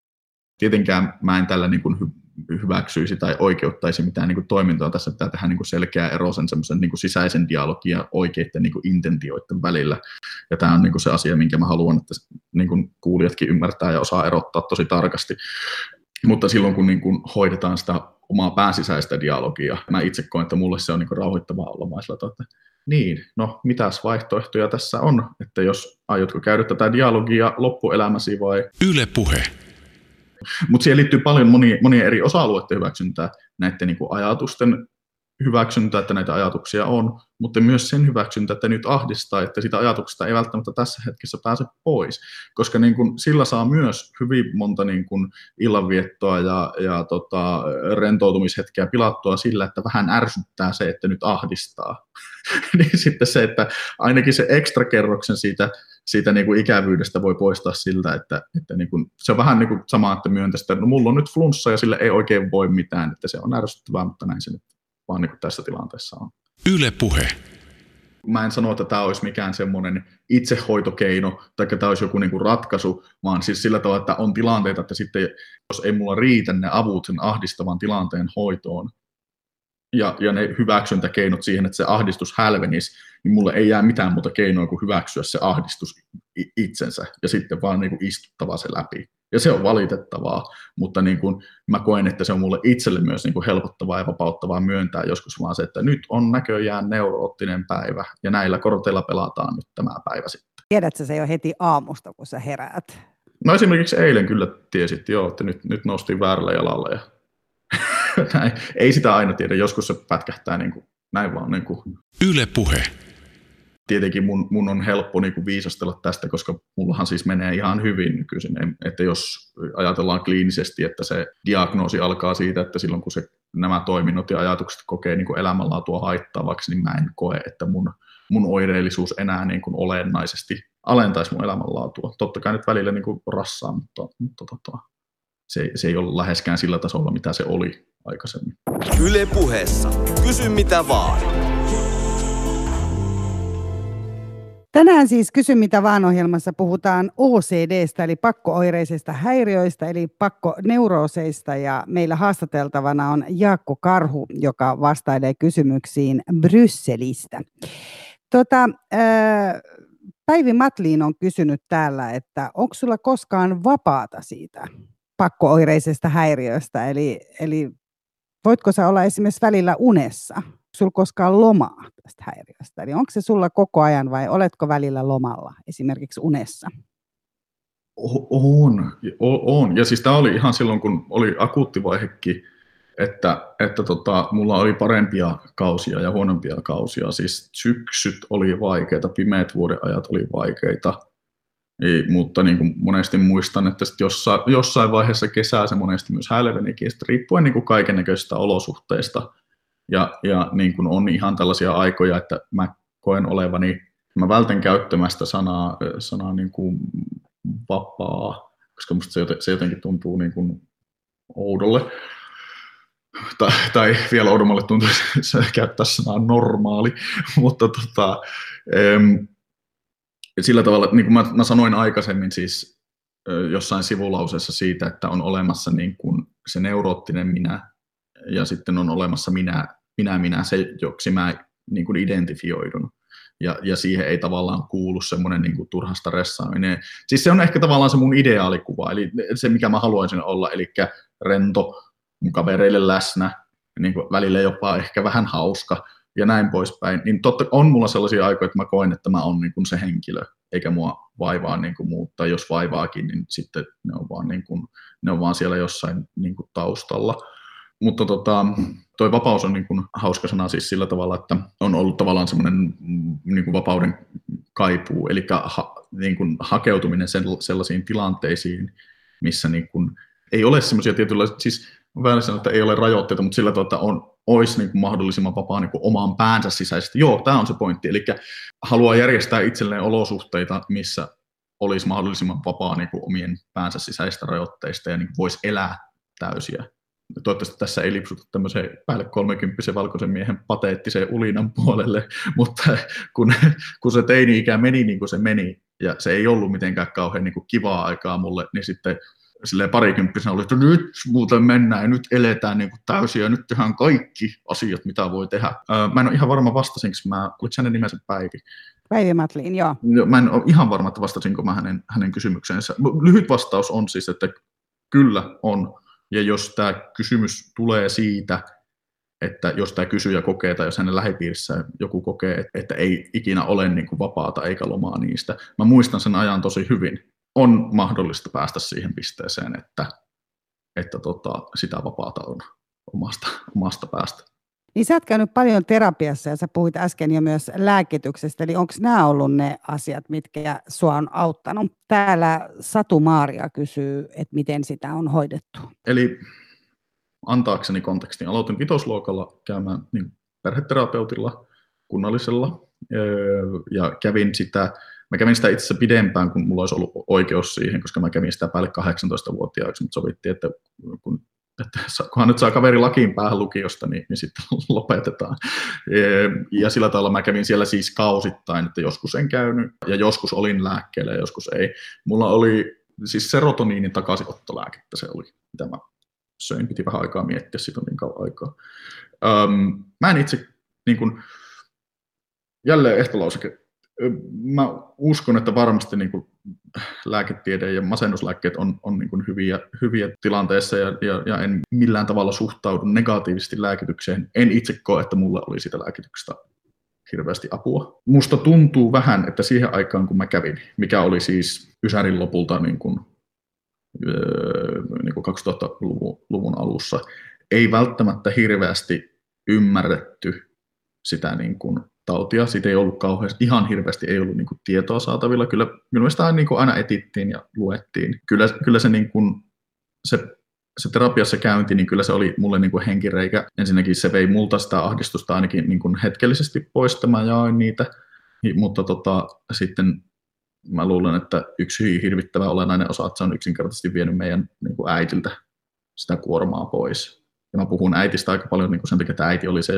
Tietenkään mä en tällä niin kuin hyväksyisi tai oikeuttaisi mitään niin kuin toimintoa. Tässä pitää tehdä niin kuin selkeä ero sen semmoisen niin kuin sisäisen dialogin ja oikeiden niin kuin intentioiden välillä. Ja tämä on niin kuin se asia, minkä mä haluan, että niin kuin kuulijatkin ymmärtää ja osaa erottaa tosi tarkasti. Mutta silloin, kun niin kuin hoidetaan sitä omaa pääsisäistä dialogia, mä itse koen, että mulle se on niin kuin rauhoittavaa olla. Mä että niin, no mitäs vaihtoehtoja tässä on, että jos aiotko käydä tätä dialogia loppuelämäsi vai... Yle puhe. Mutta siihen liittyy paljon monia, monia eri osa-alueiden hyväksyntää, näiden niin kuin ajatusten hyväksyntä, että näitä ajatuksia on, mutta myös sen hyväksyntä, että nyt ahdistaa, että sitä ajatuksesta ei välttämättä tässä hetkessä pääse pois, koska niin kuin, sillä saa myös hyvin monta niin kuin, illanviettoa ja, ja tota, rentoutumishetkeä pilattua sillä, että vähän ärsyttää se, että nyt ahdistaa. niin sitten se, että ainakin se ekstra kerroksen siitä, siitä niin kuin ikävyydestä voi poistaa siltä, että, että niin kuin, se on vähän niin kuin sama, että myöntäistä, että no mulla on nyt flunssa ja sille ei oikein voi mitään, että se on ärsyttävää, mutta näin se nyt vaan niin kuin tässä tilanteessa on. Yle puhe. Mä en sano, että tämä olisi mikään semmoinen itsehoitokeino tai tämä olisi joku niin kuin ratkaisu, vaan siis sillä tavalla, että on tilanteita, että sitten jos ei mulla riitä ne avut sen ahdistavan tilanteen hoitoon, ja, ja ne hyväksyntäkeinot siihen, että se ahdistus hälvenisi, niin mulle ei jää mitään muuta keinoa kuin hyväksyä se ahdistus itsensä ja sitten vaan niin kuin istuttava se läpi. Ja se on valitettavaa, mutta niin kuin mä koen, että se on mulle itselle myös niin kuin helpottavaa ja vapauttavaa myöntää joskus vaan se, että nyt on näköjään neuroottinen päivä ja näillä korteilla pelataan nyt tämä päivä sitten. Tiedätkö se jo heti aamusta, kun sä heräät? No esimerkiksi eilen kyllä tiesit jo, että nyt, nyt noustiin väärällä jalalla ja näin. Ei sitä aina tiedä, joskus se pätkähtää niin kuin, näin vaan. Niin kuin. Yle puhe tietenkin mun, mun on helppo niin kuin viisastella tästä, koska mullahan siis menee ihan hyvin nykyisin. Että jos ajatellaan kliinisesti, että se diagnoosi alkaa siitä, että silloin kun se, nämä toiminnot ja ajatukset kokee niin kuin elämänlaatua haittaavaksi, niin mä en koe, että mun, mun oireellisuus enää niin kuin olennaisesti alentaisi mun elämänlaatua. Totta kai nyt välillä niin kuin rassaa, mutta, mutta tota, se, se ei ole läheskään sillä tasolla, mitä se oli aikaisemmin. Yle puheessa. Kysy mitä vaan. Tänään siis Kysy mitä vaan ohjelmassa puhutaan OCDstä eli pakkooireisista häiriöistä eli pakkoneurooseista ja meillä haastateltavana on Jaakko Karhu, joka vastailee kysymyksiin Brysselistä. Tota, Päivi Matliin on kysynyt täällä, että onko sulla koskaan vapaata siitä pakkooireisesta häiriöstä, eli, eli voitko sä olla esimerkiksi välillä unessa? Sulla koskaan lomaa tästä häiriöstä? Eli onko se sulla koko ajan vai oletko välillä lomalla, esimerkiksi unessa? On, on. Ja siis tämä oli ihan silloin, kun oli akuuttivaihekin, että, että tota, mulla oli parempia kausia ja huonompia kausia. Siis syksyt oli vaikeita, pimeät vuodenajat oli vaikeita. Ei, mutta niin kuin monesti muistan, että sit jossain, jossain vaiheessa kesää se monesti myös hälvenikin, riippuen niin kaiken näköisistä olosuhteista – ja, ja niin kuin on ihan tällaisia aikoja, että mä koen olevani, mä vältän käyttämästä sanaa, sanaa niin kuin vapaa, koska musta se, jotenkin tuntuu niin kuin oudolle. Tai, tai vielä oudommalle tuntuu se käyttää sanaa normaali, mutta tota, em, sillä tavalla, niin kuin mä, mä sanoin aikaisemmin siis jossain sivulauseessa siitä, että on olemassa niin kuin se neuroottinen minä ja sitten on olemassa minä, minä, minä se, joksi mä niin kuin identifioidun. Ja, ja siihen ei tavallaan kuulu semmoinen niin kuin turha stressaaminen. Siis se on ehkä tavallaan se mun ideaalikuva, eli se mikä mä haluaisin olla, eli rento, mun kavereille läsnä, niin kuin välillä jopa ehkä vähän hauska ja näin poispäin. Niin totta on mulla sellaisia aikoja, että mä koen, että mä oon niin kuin se henkilö, eikä mua vaivaa niin kuin muut, tai jos vaivaakin, niin sitten ne on vaan, niin kuin, ne on vaan siellä jossain niin kuin taustalla mutta tota, toi vapaus on niin kuin hauska sana siis sillä tavalla, että on ollut tavallaan semmoinen niin kuin vapauden kaipuu, eli ha, niin kuin hakeutuminen sellaisiin tilanteisiin, missä niin kuin ei ole semmoisia tietynlaisia, siis vähän sanoa, että ei ole rajoitteita, mutta sillä tavalla, että on, olisi niin kuin mahdollisimman vapaa niin kuin omaan päänsä sisäisesti. Joo, tämä on se pointti, eli haluaa järjestää itselleen olosuhteita, missä olisi mahdollisimman vapaa niin kuin omien päänsä sisäistä rajoitteista ja niin kuin voisi elää täysiä toivottavasti tässä ei lipsuta tämmöiseen päälle 30 valkoisen miehen pateettiseen ulinan puolelle, mutta kun, kun se teini-ikä meni niin kuin se meni, ja se ei ollut mitenkään kauhean niin kuin kivaa aikaa mulle, niin sitten silleen parikymppisenä oli, että nyt muuten mennään ja nyt eletään niin kuin täysin ja nyt tehdään kaikki asiat, mitä voi tehdä. mä en ole ihan varma vastasinko mä, oliko hänen nimensä Päivi? Päivi Matlin, joo. Mä en ole ihan varma, että vastasinko mä hänen, hänen kysymykseensä. Lyhyt vastaus on siis, että kyllä on ja jos tämä kysymys tulee siitä, että jos tämä kysyjä kokee tai jos hänen lähipiirissä joku kokee, että ei ikinä ole niin kuin vapaata eikä lomaa niistä. Mä muistan sen ajan tosi hyvin. On mahdollista päästä siihen pisteeseen, että, että tota, sitä vapaata on omasta, omasta päästä. Niin sä oot käynyt paljon terapiassa ja sä puhuit äsken jo myös lääkityksestä, eli onko nämä ollut ne asiat, mitkä sua on auttanut? Täällä Satu Maaria kysyy, että miten sitä on hoidettu. Eli antaakseni kontekstin, aloitin vitosluokalla käymään niin perheterapeutilla, kunnallisella, ja kävin sitä, mä kävin sitä itse pidempään, kun mulla olisi ollut oikeus siihen, koska mä kävin sitä päälle 18-vuotiaaksi, mutta sovittiin, että kun että kunhan nyt saa kaveri lakiin päähän lukiosta, niin, niin sitten lopetetaan. Ja sillä tavalla mä kävin siellä siis kausittain, että joskus en käynyt ja joskus olin lääkkeellä ja joskus ei. Mulla oli siis serotoniinin takaisinottolääkettä se oli, mitä mä söin. Piti vähän aikaa miettiä, siitä on niin kauan aikaa. Öm, mä en itse, niin kun, jälleen ehtolauseke, mä uskon, että varmasti niin kuin lääketiede ja masennuslääkkeet on, on niin kuin hyviä, hyviä tilanteessa ja, ja, ja en millään tavalla suhtaudu negatiivisesti lääkitykseen. En itse koe, että mulla oli sitä lääkityksestä hirveästi apua. Musta tuntuu vähän, että siihen aikaan kun mä kävin, mikä oli siis Ysärin lopulta niin kuin, öö, niin kuin 2000-luvun alussa, ei välttämättä hirveästi ymmärretty sitä niin kuin tautia. Siitä ei ollut kauheasti, ihan hirveästi ei ollut niin kuin, tietoa saatavilla. Kyllä, kyllä sitä niin kuin, aina etittiin ja luettiin. Kyllä, kyllä se, niin kuin, se, se terapiassa käynti, niin kyllä se oli mulle niin kuin henkireikä. Ensinnäkin se vei multa sitä ahdistusta ainakin niin kuin hetkellisesti pois, mä jaoin niitä. Mutta tota, sitten mä luulen, että yksi hirvittävä olennainen osa, että se on yksinkertaisesti vienyt meidän niin kuin äitiltä sitä kuormaa pois ja mä puhun äitistä aika paljon niin kuin sen takia, että äiti oli se,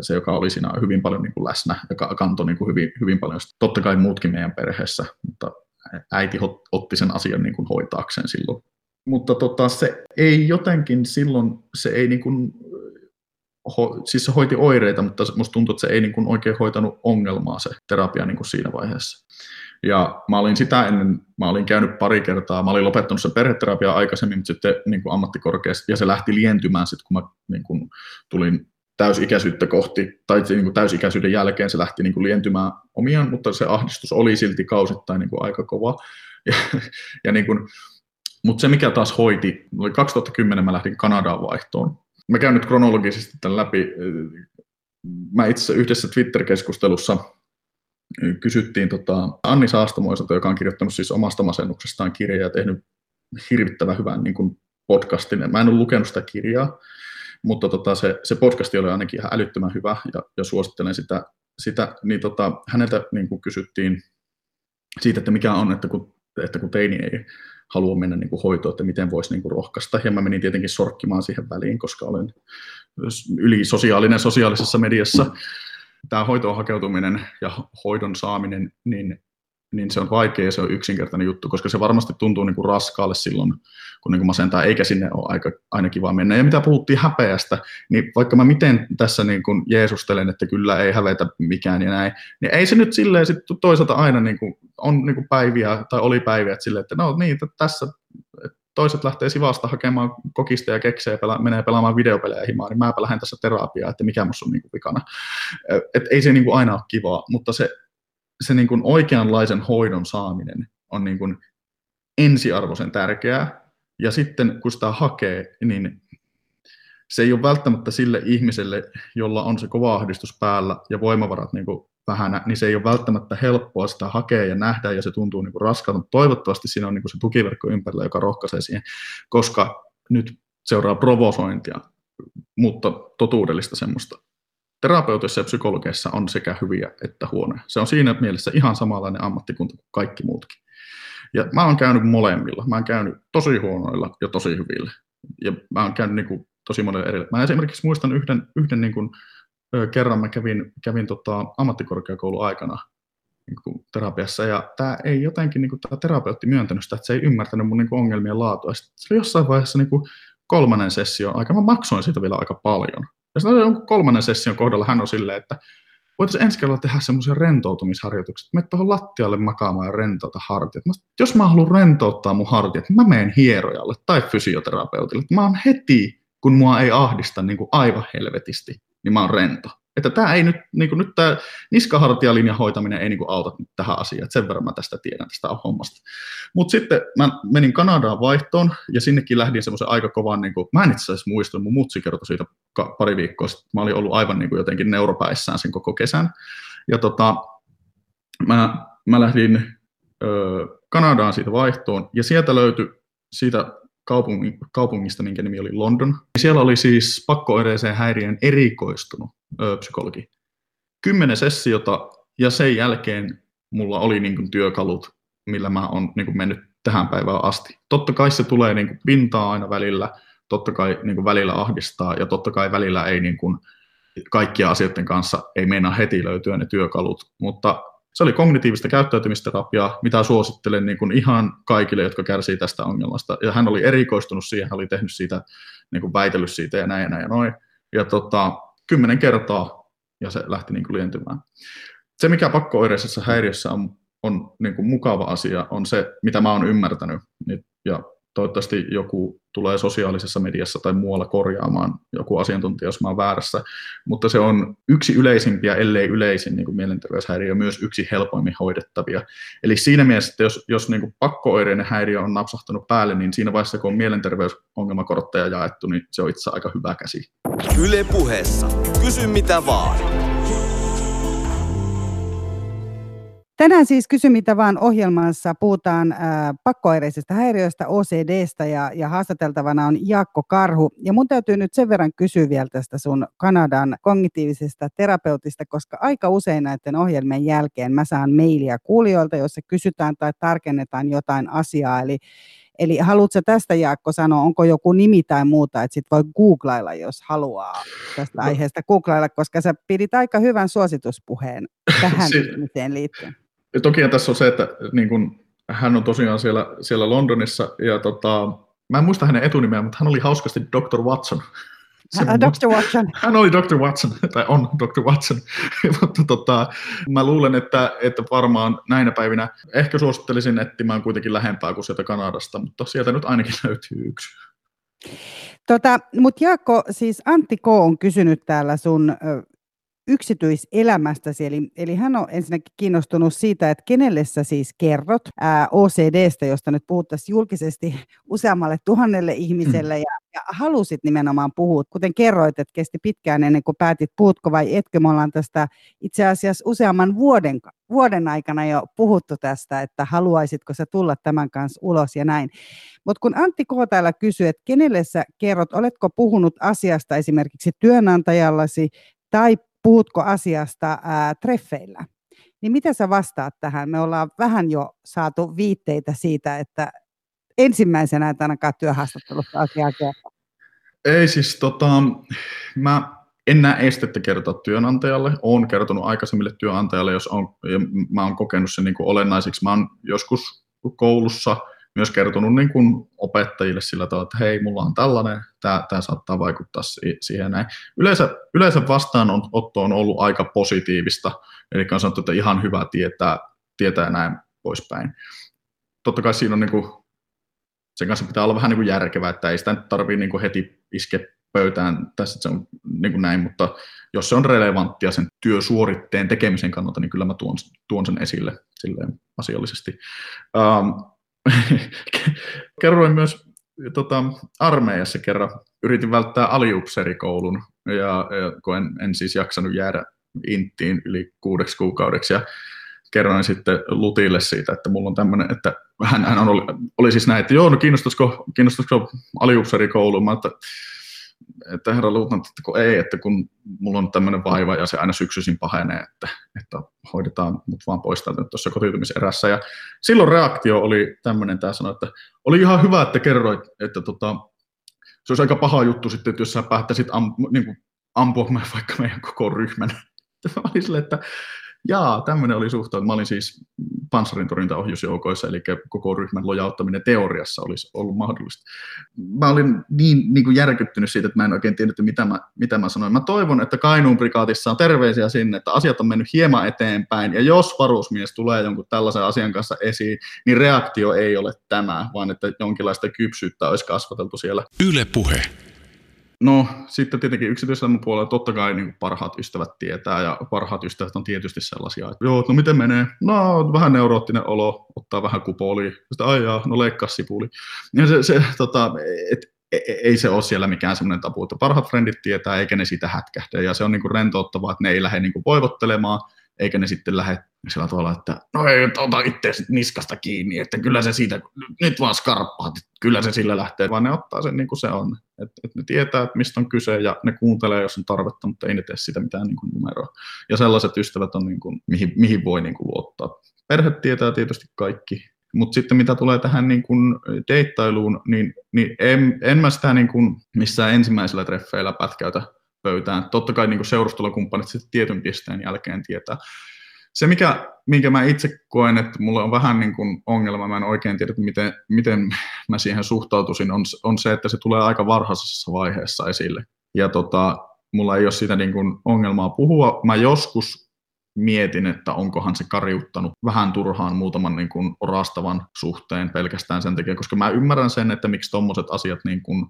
se joka oli siinä hyvin paljon niin kuin läsnä ja kantoi niin kuin hyvin, hyvin paljon. Totta kai muutkin meidän perheessä, mutta äiti otti sen asian niin kuin hoitaakseen silloin. Mutta tota, se ei jotenkin silloin, se ei niin kuin, ho, siis se hoiti oireita, mutta musta tuntuu, että se ei niin kuin oikein hoitanut ongelmaa se terapia niin kuin siinä vaiheessa. Ja mä olin sitä ennen, mä olin käynyt pari kertaa, mä olin lopettanut sen perheterapia aikaisemmin, mutta sitten niin kuin ammattikorkeasti, ja se lähti lientymään sitten, kun mä niin kuin, tulin täysikäisyyttä kohti, tai niin kuin täysikäisyyden jälkeen se lähti niin kuin lientymään omiaan, mutta se ahdistus oli silti kausittain niin kuin aika kova. Ja, ja niin kuin, mutta se, mikä taas hoiti, oli 2010 mä lähdin Kanadaan vaihtoon. Mä käyn nyt kronologisesti tämän läpi. Mä itse yhdessä Twitter-keskustelussa kysyttiin tota Anni Saastamoiselta, joka on kirjoittanut siis omasta masennuksestaan kirjaa ja tehnyt hirvittävän hyvän niin kuin podcastin. Mä en ole lukenut sitä kirjaa, mutta tota, se, se podcasti oli ainakin ihan älyttömän hyvä ja, ja suosittelen sitä. sitä niin tota, häneltä niin kuin kysyttiin siitä, että mikä on, että kun, että kun teini ei halua mennä niin kuin hoitoon, että miten voisi niin kuin rohkaista. Ja mä menin tietenkin sorkkimaan siihen väliin, koska olen yli sosiaalinen sosiaalisessa mediassa tämä hoitoon hakeutuminen ja hoidon saaminen, niin, niin se on vaikea ja se on yksinkertainen juttu, koska se varmasti tuntuu niin kuin raskaalle silloin, kun niin kuin masentaa, eikä sinne ole aika, aina kiva mennä. Ja mitä puhuttiin häpeästä, niin vaikka mä miten tässä niin kuin jeesustelen, että kyllä ei hävetä mikään ja näin, niin ei se nyt silleen sit toisaalta aina niin kuin, on niin kuin päiviä, tai oli päiviä, että silleen, että no niin, tässä toiset lähtee Sivasta hakemaan kokista ja keksejä, pela, menee pelaamaan videopelejä himaan, niin mäpä lähden tässä terapiaa, että mikä musta on niin kuin vikana. Et ei se niin kuin aina ole kivaa, mutta se, se niin kuin oikeanlaisen hoidon saaminen on niin kuin ensiarvoisen tärkeää, ja sitten kun sitä hakee, niin se ei ole välttämättä sille ihmiselle, jolla on se kova ahdistus päällä ja voimavarat niin kuin vähän, niin se ei ole välttämättä helppoa sitä hakea ja nähdä, ja se tuntuu niin raskaalta, mutta toivottavasti siinä on niin kuin se tukiverkko ympärillä, joka rohkaisee siihen, koska nyt seuraa provosointia, mutta totuudellista semmoista. Terapeutissa ja psykologiassa on sekä hyviä että huonoja. Se on siinä mielessä ihan samanlainen ammattikunta kuin kaikki muutkin. Ja mä oon käynyt molemmilla. Mä oon käynyt tosi huonoilla ja tosi hyvillä. Ja mä oon käynyt niin kuin tosi monella eri. Mä esimerkiksi muistan yhden, yhden niin kuin kerran mä kävin, kävin tota ammattikorkeakoulun aikana niin kuin terapiassa, ja tämä ei jotenkin, niin kuin, tämä terapeutti myöntänyt sitä, että se ei ymmärtänyt mun niin kuin, ongelmien laatua. Sitten se oli jossain vaiheessa niin kuin, kolmannen session aikana, mä maksoin siitä vielä aika paljon. Ja sitten kolmannen session kohdalla hän on silleen, että voitaisiin ensi kerralla tehdä semmoisia rentoutumisharjoituksia, että tuohon lattialle makaamaan ja rentouta hartiat. Jos mä haluan rentouttaa mun hartiat, niin mä menen hierojalle tai fysioterapeutille. Mä oon heti kun mua ei ahdista niin kuin aivan helvetisti, niin mä oon rento. Että tämä ei nyt, niin kuin nyt tämä niskahartialinjan hoitaminen ei niin kuin auta nyt tähän asiaan, sen verran mä tästä tiedän tästä hommasta. Mutta sitten mä menin Kanadaan vaihtoon ja sinnekin lähdin semmoisen aika kovan, niin kuin, mä en itse asiassa muista, mun mutsi kertoi siitä pari viikkoa sitten, mä olin ollut aivan niin kuin jotenkin neuropäissään sen koko kesän. Ja tota, mä, mä lähdin ö, Kanadaan siitä vaihtoon ja sieltä löytyi siitä kaupungista, minkä nimi oli London. Siellä oli siis pakkoireiseen häiriön erikoistunut ö, psykologi. Kymmenen sessiota ja sen jälkeen mulla oli niin kuin, työkalut, millä mä oon niin kuin, mennyt tähän päivään asti. Totta kai se tulee niin kuin, pintaa aina välillä, totta kai niin kuin, välillä ahdistaa ja totta kai välillä ei niin kuin, kaikkia asioiden kanssa ei meinaa heti löytyä ne työkalut, mutta se oli kognitiivista käyttäytymisterapiaa, mitä suosittelen niin kuin ihan kaikille, jotka kärsii tästä ongelmasta. Ja hän oli erikoistunut siihen, hän oli tehnyt siitä, niin kuin väitellyt siitä ja näin ja näin ja noin. Ja tota, kymmenen kertaa, ja se lähti niin kuin lientymään. Se, mikä pakko-oireisessa häiriössä on, on niin kuin mukava asia, on se, mitä mä oon ymmärtänyt. Ja toivottavasti joku tulee sosiaalisessa mediassa tai muualla korjaamaan joku asiantuntija, jos mä oon väärässä, mutta se on yksi yleisimpiä, ellei yleisin niin kuin mielenterveyshäiriö, myös yksi helpoimmin hoidettavia. Eli siinä mielessä, että jos, jos niin kuin pakko-oireinen häiriö on napsahtanut päälle, niin siinä vaiheessa, kun on mielenterveysongelmakorottaja jaettu, niin se on itse aika hyvä käsi. Yle puheessa. Kysy mitä vaan. Tänään siis Kysy mitä vaan ohjelmassa puhutaan äh, pakkoaireisesta häiriöstä, OCDstä ja, ja haastateltavana on Jaakko Karhu. Ja mun täytyy nyt sen verran kysyä vielä tästä sun Kanadan kognitiivisesta terapeutista, koska aika usein näiden ohjelmien jälkeen mä saan mailia kuulijoilta, joissa kysytään tai tarkennetaan jotain asiaa. Eli Eli haluatko tästä Jaakko sanoa, onko joku nimi tai muuta, että sit voi googlailla, jos haluaa tästä no. aiheesta googlailla, koska sä pidit aika hyvän suosituspuheen tähän liittyen. Ja toki tässä on se, että niin kun, hän on tosiaan siellä, siellä Londonissa, ja tota, mä en muista hänen etunimeä, mutta hän oli hauskasti Dr. Watson. Se, Dr. Watson. Hän oli Dr. Watson, tai on Dr. Watson, mutta tota, mä luulen, että, että varmaan näinä päivinä ehkä suosittelisin etsimään kuitenkin lähempää kuin sieltä Kanadasta, mutta sieltä nyt ainakin löytyy yksi. Tota, mutta Jaakko, siis Antti K. on kysynyt täällä sun yksityiselämästäsi. Eli, eli hän on ensinnäkin kiinnostunut siitä, että kenelle sä siis kerrot ää, OCDstä, josta nyt puhuttaisiin julkisesti useammalle tuhannelle ihmiselle, ja, ja halusit nimenomaan puhua, kuten kerroit, että kesti pitkään ennen kuin päätit, puhutko vai etkö. Me ollaan tästä itse asiassa useamman vuoden, vuoden aikana jo puhuttu tästä, että haluaisitko sä tulla tämän kanssa ulos ja näin. Mutta kun Antti K. täällä kysyy, että kenelle sä kerrot, oletko puhunut asiasta esimerkiksi työnantajallasi tai puhutko asiasta ää, treffeillä. Niin mitä sä vastaat tähän? Me ollaan vähän jo saatu viitteitä siitä, että ensimmäisenä et ainakaan työhaastattelussa asiaa kertoa. Ei siis tota, mä en näe estettä kertoa työnantajalle. Olen kertonut aikaisemmille työnantajalle, jos on, ja mä oon kokenut sen niin kuin olennaisiksi. Mä oon joskus koulussa – myös kertonut niin kuin opettajille sillä tavalla, että hei, mulla on tällainen, tämä, tämä saattaa vaikuttaa siihen näin. Yleensä, yleensä vastaanotto on ollut aika positiivista, eli on sanottu, että ihan hyvä tietää, tietää näin poispäin. Totta kai siinä on niin kuin, sen kanssa pitää olla vähän niin kuin järkevää, että ei sitä nyt tarvitse niin heti iskeä pöytään, tässä se on niin kuin näin, mutta jos se on relevanttia sen työsuoritteen tekemisen kannalta, niin kyllä mä tuon, tuon sen esille silleen asiallisesti. Um, Kerroin myös tota, armeijassa kerran, yritin välttää aliupserikoulun, ja, ja kun en, en siis jaksanut jäädä inttiin yli kuudeksi kuukaudeksi, ja kerroin sitten Lutille siitä, että mulla on tämmöinen, että hän, hän oli, oli siis näin, että joo, no kiinnostaisiko, kiinnostaisiko aliupserikoulu, mä että että herra luutnantti, että kun ei, että kun mulla on tämmöinen vaiva ja se aina syksyisin pahenee, että, että hoidetaan mut vaan pois täältä tuossa kotiutumiserässä. Ja silloin reaktio oli tämmöinen, tämä sanoi, että oli ihan hyvä, että kerroit, että tota, se olisi aika paha juttu sitten, että jos sä päättäisit am, niin kuin ampua vaikka meidän koko ryhmän. Mä olin sille, että Jaa, tämmöinen oli suhtaan. Mä olin siis panssarintorjuntaohjusjoukoissa, eli koko ryhmän lojauttaminen teoriassa olisi ollut mahdollista. Mä olin niin, niin kuin järkyttynyt siitä, että mä en oikein tiennyt, mitä mä, mitä mä sanoin. Mä toivon, että Kainuun prikaatissa on terveisiä sinne, että asiat on mennyt hieman eteenpäin, ja jos varusmies tulee jonkun tällaisen asian kanssa esiin, niin reaktio ei ole tämä, vaan että jonkinlaista kypsyyttä olisi kasvateltu siellä. Yle puhe. No sitten tietenkin yksityiselämän puolella totta kai niin parhaat ystävät tietää ja parhaat ystävät on tietysti sellaisia, että joo, no miten menee? No vähän neuroottinen olo, ottaa vähän kupoli, sitten ai jaa, no leikkaa sipuli. Ja se, se tota, et, e, e, ei se ole siellä mikään semmoinen tapu, että parhaat frendit tietää, eikä ne sitä hätkähdä. Ja se on niin kuin rentouttavaa, että ne ei lähde niin kuin voivottelemaan, eikä ne sitten lähde sillä tavalla, että no ei ota itse niskasta kiinni, että kyllä se siitä, nyt vaan skarppaat, kyllä se sillä lähtee, vaan ne ottaa sen niin kuin se on. Että et ne tietää, että mistä on kyse ja ne kuuntelee, jos on tarvetta, mutta ei ne tee sitä mitään niin kuin numeroa. Ja sellaiset ystävät on, niin kuin, mihin, mihin voi niin kuin luottaa. Perhe tietää tietysti kaikki, mutta sitten mitä tulee tähän niin kuin deittailuun, niin, niin en, en mä sitä niin kuin missään ensimmäisellä treffeillä pätkäytä pöytään. Totta kai niin seurustelukumppanit sitten tietyn pisteen jälkeen tietää se, mikä, minkä mä itse koen, että mulla on vähän niin kuin ongelma, mä en oikein tiedä, miten, miten mä siihen suhtautuisin, on, on se, että se tulee aika varhaisessa vaiheessa esille. Ja tota, mulla ei ole siitä niin kuin ongelmaa puhua. Mä joskus mietin, että onkohan se kariuttanut vähän turhaan muutaman niin kuin orastavan suhteen pelkästään sen takia, koska mä ymmärrän sen, että miksi tuommoiset asiat, niin kuin,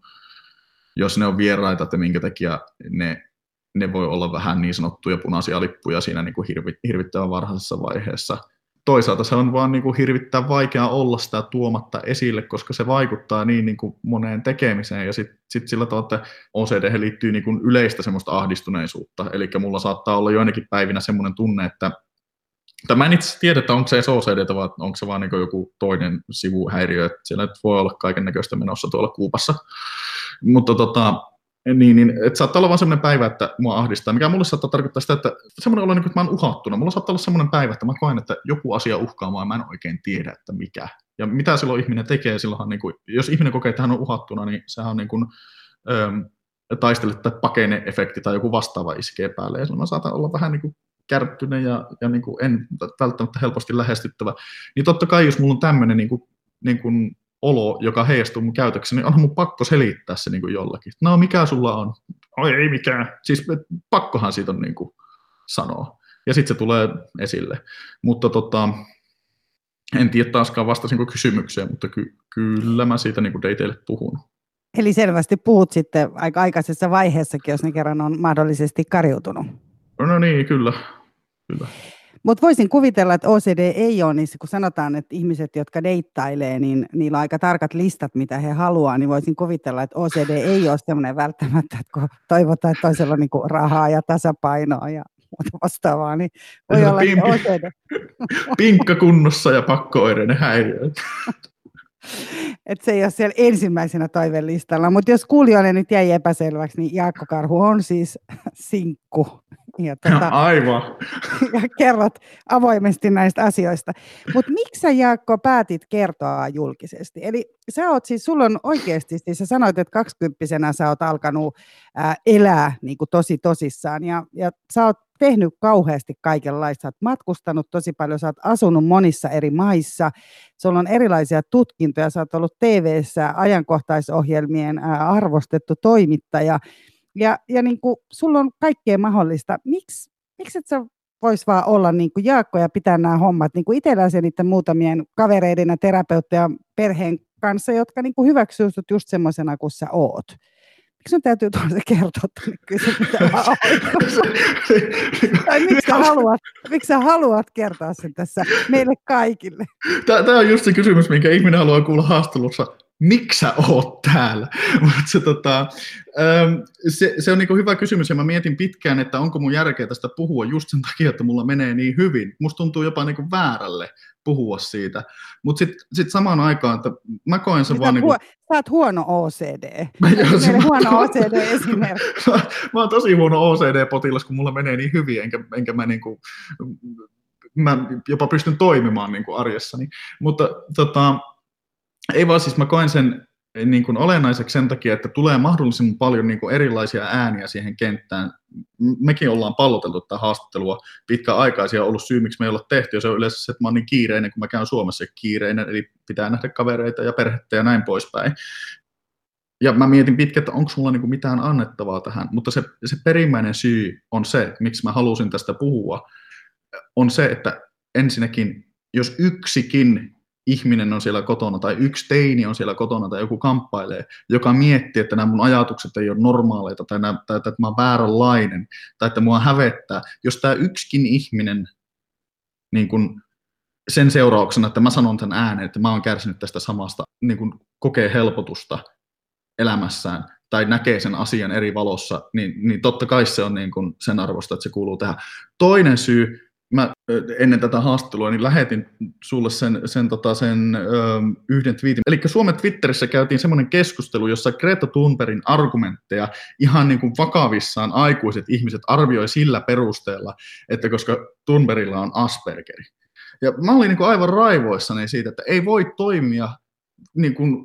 jos ne on vieraita, että minkä takia ne ne voi olla vähän niin sanottuja punaisia lippuja siinä niin kuin hirvi, hirvittävän varhaisessa vaiheessa. Toisaalta se on vaan niin kuin hirvittävän vaikea olla sitä tuomatta esille, koska se vaikuttaa niin, niin kuin moneen tekemiseen ja sitten sit sillä tavalla, että OCD liittyy niin kuin yleistä semmoista ahdistuneisuutta. Eli mulla saattaa olla joinakin päivinä semmoinen tunne, että tai mä en itse tiedä, että onko se OCD, vai onko se vaan niin joku toinen sivuhäiriö, että siellä voi olla kaiken näköistä menossa tuolla kuupassa. Mutta tota, niin, niin että saattaa olla vain sellainen päivä, että mua ahdistaa, mikä mulle saattaa tarkoittaa sitä, että semmoinen olo, niin että mä oon uhattuna. Mulla saattaa olla semmoinen päivä, että mä koen, että joku asia uhkaa mua ja mä en oikein tiedä, että mikä. Ja mitä silloin ihminen tekee, silloinhan, niin kuin, jos ihminen kokee, että hän on uhattuna, niin sehän on niin kuin, ähm, taistele tai pakene-efekti tai joku vastaava iskee päälle. Ja silloin mä saatan olla vähän niin kuin kärttyinen ja, ja niin kuin en välttämättä helposti lähestyttävä. Niin totta kai, jos mulla on tämmöinen niin kuin, niin kuin olo, joka heijastuu mun käytökseni, niin onhan mun pakko selittää se niin kuin jollakin. No, mikä sulla on? Oi, ei mikään. Siis pakkohan siitä on niin kuin sanoa. Ja sitten se tulee esille. Mutta tota, en tiedä taaskaan vastasinko kysymykseen, mutta ky- kyllä mä siitä niin kuin teille puhun. Eli selvästi puhut sitten aika aikaisessa vaiheessakin, jos ne kerran on mahdollisesti kariutunut. No niin, kyllä. kyllä. Mutta voisin kuvitella, että OCD ei ole niissä, kun sanotaan, että ihmiset, jotka deittailee, niin niillä on aika tarkat listat, mitä he haluaa, niin voisin kuvitella, että OCD ei ole sellainen välttämättä, että kun toivotaan, että toisella on niin rahaa ja tasapainoa ja muuta vastaavaa, niin voi olla pimpi, OCD. Pinkka kunnossa ja pakko-oireinen häiriö. Et se ei ole siellä ensimmäisenä toivelistalla, mutta jos kuulijoille nyt jäi epäselväksi, niin Jaakko Karhu on siis sinkku ja, tuota, Aivan. ja kerrot avoimesti näistä asioista. Mutta miksi sä Jaakko päätit kertoa julkisesti? Eli sä oot siis, sulla on oikeasti, siis sä sanoit, että kaksikymppisenä sä oot alkanut ää, elää niin kuin tosi tosissaan ja, ja sä oot tehnyt kauheasti kaikenlaista. Sä oot matkustanut tosi paljon, sä oot asunut monissa eri maissa, sulla on erilaisia tutkintoja, sä oot ollut TV-ssä ajankohtaisohjelmien ää, arvostettu toimittaja – ja, ja niin kuin, sulla on kaikkea mahdollista. Miks, miksi et sä vois vaan olla niin kuin Jaakko ja pitää nämä hommat niin kuin itselläsi niiden muutamien kavereiden ja terapeutteja perheen kanssa, jotka niin kuin hyväksyy sut just semmoisena kuin sä oot. Miksi sun täytyy tuolla kertoa tänne tai miksi sä, haluat, miksi sä haluat kertoa sen tässä meille kaikille? Tämä on just se kysymys, minkä ihminen haluaa kuulla haastattelussa miksi sä oot täällä? Mutta se, tota, ähm, se, se on niin hyvä kysymys ja mä mietin pitkään, että onko mun järkeä tästä puhua just sen takia, että mulla menee niin hyvin. Musta tuntuu jopa niin väärälle puhua siitä. Mutta sitten sit samaan aikaan, että mä koen sen vaan... Niin kuin... Sä oot huono OCD. Mä, joo, mä huono OCD esimerkki. mä, mä oon tosi huono OCD-potilas, kun mulla menee niin hyvin, enkä, enkä mä, niin kuin, mä jopa pystyn toimimaan niin kuin arjessani. Mutta tota, ei vaan siis mä koen sen niin kuin olennaiseksi sen takia, että tulee mahdollisimman paljon niin kuin erilaisia ääniä siihen kenttään. Mekin ollaan palloteltu tätä haastattelua pitkäaikaisia on ollut syy, miksi me ei olla tehty, ja se on yleensä se, että mä oon niin kiireinen, kun mä käyn Suomessa kiireinen, eli pitää nähdä kavereita ja perhettä ja näin poispäin. Ja mä mietin pitkään, että onko mulla niin mitään annettavaa tähän, mutta se, se perimmäinen syy on se, miksi mä halusin tästä puhua, on se, että ensinnäkin, jos yksikin ihminen on siellä kotona tai yksi teini on siellä kotona tai joku kamppailee, joka miettii, että nämä mun ajatukset ei ole normaaleita tai, nämä, tai että mä oon vääränlainen tai että mua hävettää. Jos tämä yksikin ihminen niin kun sen seurauksena, että mä sanon tämän ääneen, että mä oon kärsinyt tästä samasta, niin kun kokee helpotusta elämässään tai näkee sen asian eri valossa, niin, niin totta kai se on niin kun sen arvosta, että se kuuluu tähän. Toinen syy, mä ennen tätä haastattelua niin lähetin sulle sen, sen, tota, sen ö, yhden twiitin. Eli Suomen Twitterissä käytiin semmoinen keskustelu, jossa Greta Thunbergin argumentteja ihan niin kuin vakavissaan aikuiset ihmiset arvioi sillä perusteella, että koska Thunbergilla on Aspergeri. Ja mä olin niin kuin aivan raivoissani siitä, että ei voi toimia niin kuin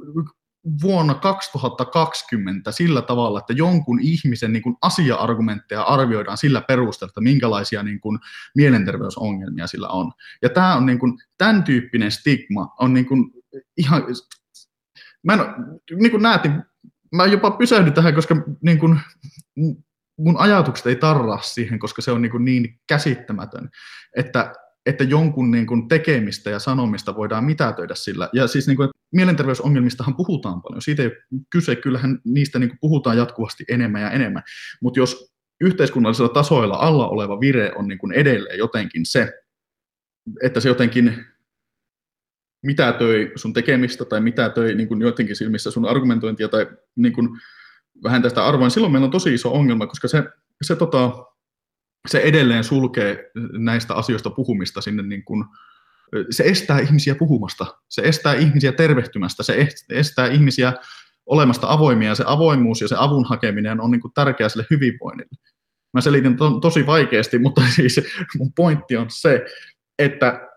vuonna 2020 sillä tavalla, että jonkun ihmisen niin kuin asia-argumentteja arvioidaan sillä perusteella, että minkälaisia niin kuin mielenterveysongelmia sillä on. Ja tämä on niin kuin, tämän tyyppinen stigma on niin kuin ihan, mä en, niin kuin näet, niin mä jopa pysähdyn tähän, koska niin kuin, mun ajatukset ei tarraa siihen, koska se on niin, niin käsittämätön, että että jonkun niin kuin tekemistä ja sanomista voidaan mitätöidä sillä. Ja siis niin kuin, mielenterveysongelmistahan puhutaan paljon. Siitä ei ole kyse, kyllähän niistä niin kuin puhutaan jatkuvasti enemmän ja enemmän. Mutta jos yhteiskunnallisella tasoilla alla oleva vire on niin kuin edelleen jotenkin se, että se jotenkin mitä töi sun tekemistä tai mitä töi niin kuin jotenkin silmissä sun argumentointia tai niin kuin vähentää sitä arvoa, niin silloin meillä on tosi iso ongelma, koska se, se tota, se edelleen sulkee näistä asioista puhumista sinne niin kuin, se estää ihmisiä puhumasta, se estää ihmisiä tervehtymästä, se estää ihmisiä olemasta avoimia, se avoimuus ja se avun hakeminen on niin kuin tärkeää sille hyvinvoinnille. Mä selitin to- tosi vaikeasti, mutta siis mun pointti on se, että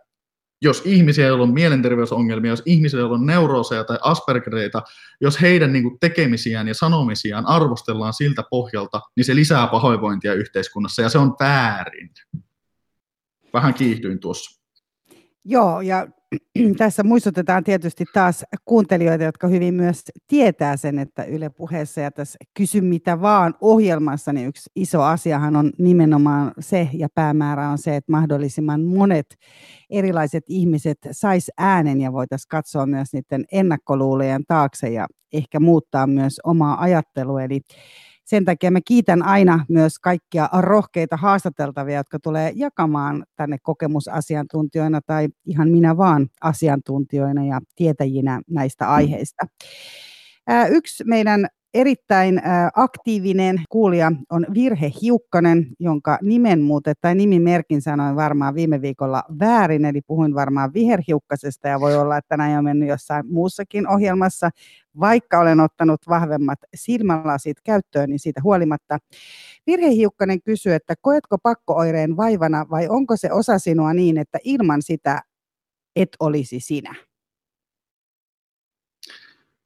jos ihmisiä, joilla on mielenterveysongelmia, jos ihmisiä, joilla on neurooseja tai aspergereita, jos heidän niin kuin, tekemisiään ja sanomisiaan arvostellaan siltä pohjalta, niin se lisää pahoinvointia yhteiskunnassa ja se on väärin. Vähän kiihtyin tuossa. Joo, ja tässä muistutetaan tietysti taas kuuntelijoita, jotka hyvin myös tietää sen, että Yle puheessa ja tässä Kysy mitä vaan ohjelmassa, niin yksi iso asiahan on nimenomaan se, ja päämäärä on se, että mahdollisimman monet erilaiset ihmiset sais äänen ja voitaisiin katsoa myös niiden ennakkoluulojen taakse ja ehkä muuttaa myös omaa ajattelua. Eli sen takia mä kiitän aina myös kaikkia rohkeita haastateltavia, jotka tulee jakamaan tänne kokemusasiantuntijoina tai ihan minä vaan asiantuntijoina ja tietäjinä näistä aiheista. Yksi meidän erittäin aktiivinen kuulija on Virhe Hiukkanen, jonka nimen muuten tai nimimerkin sanoin varmaan viime viikolla väärin, eli puhuin varmaan viherhiukkasesta ja voi olla, että näin on mennyt jossain muussakin ohjelmassa, vaikka olen ottanut vahvemmat silmälasit käyttöön, niin siitä huolimatta. Virhe Hiukkanen kysyy, että koetko pakkooireen vaivana vai onko se osa sinua niin, että ilman sitä et olisi sinä?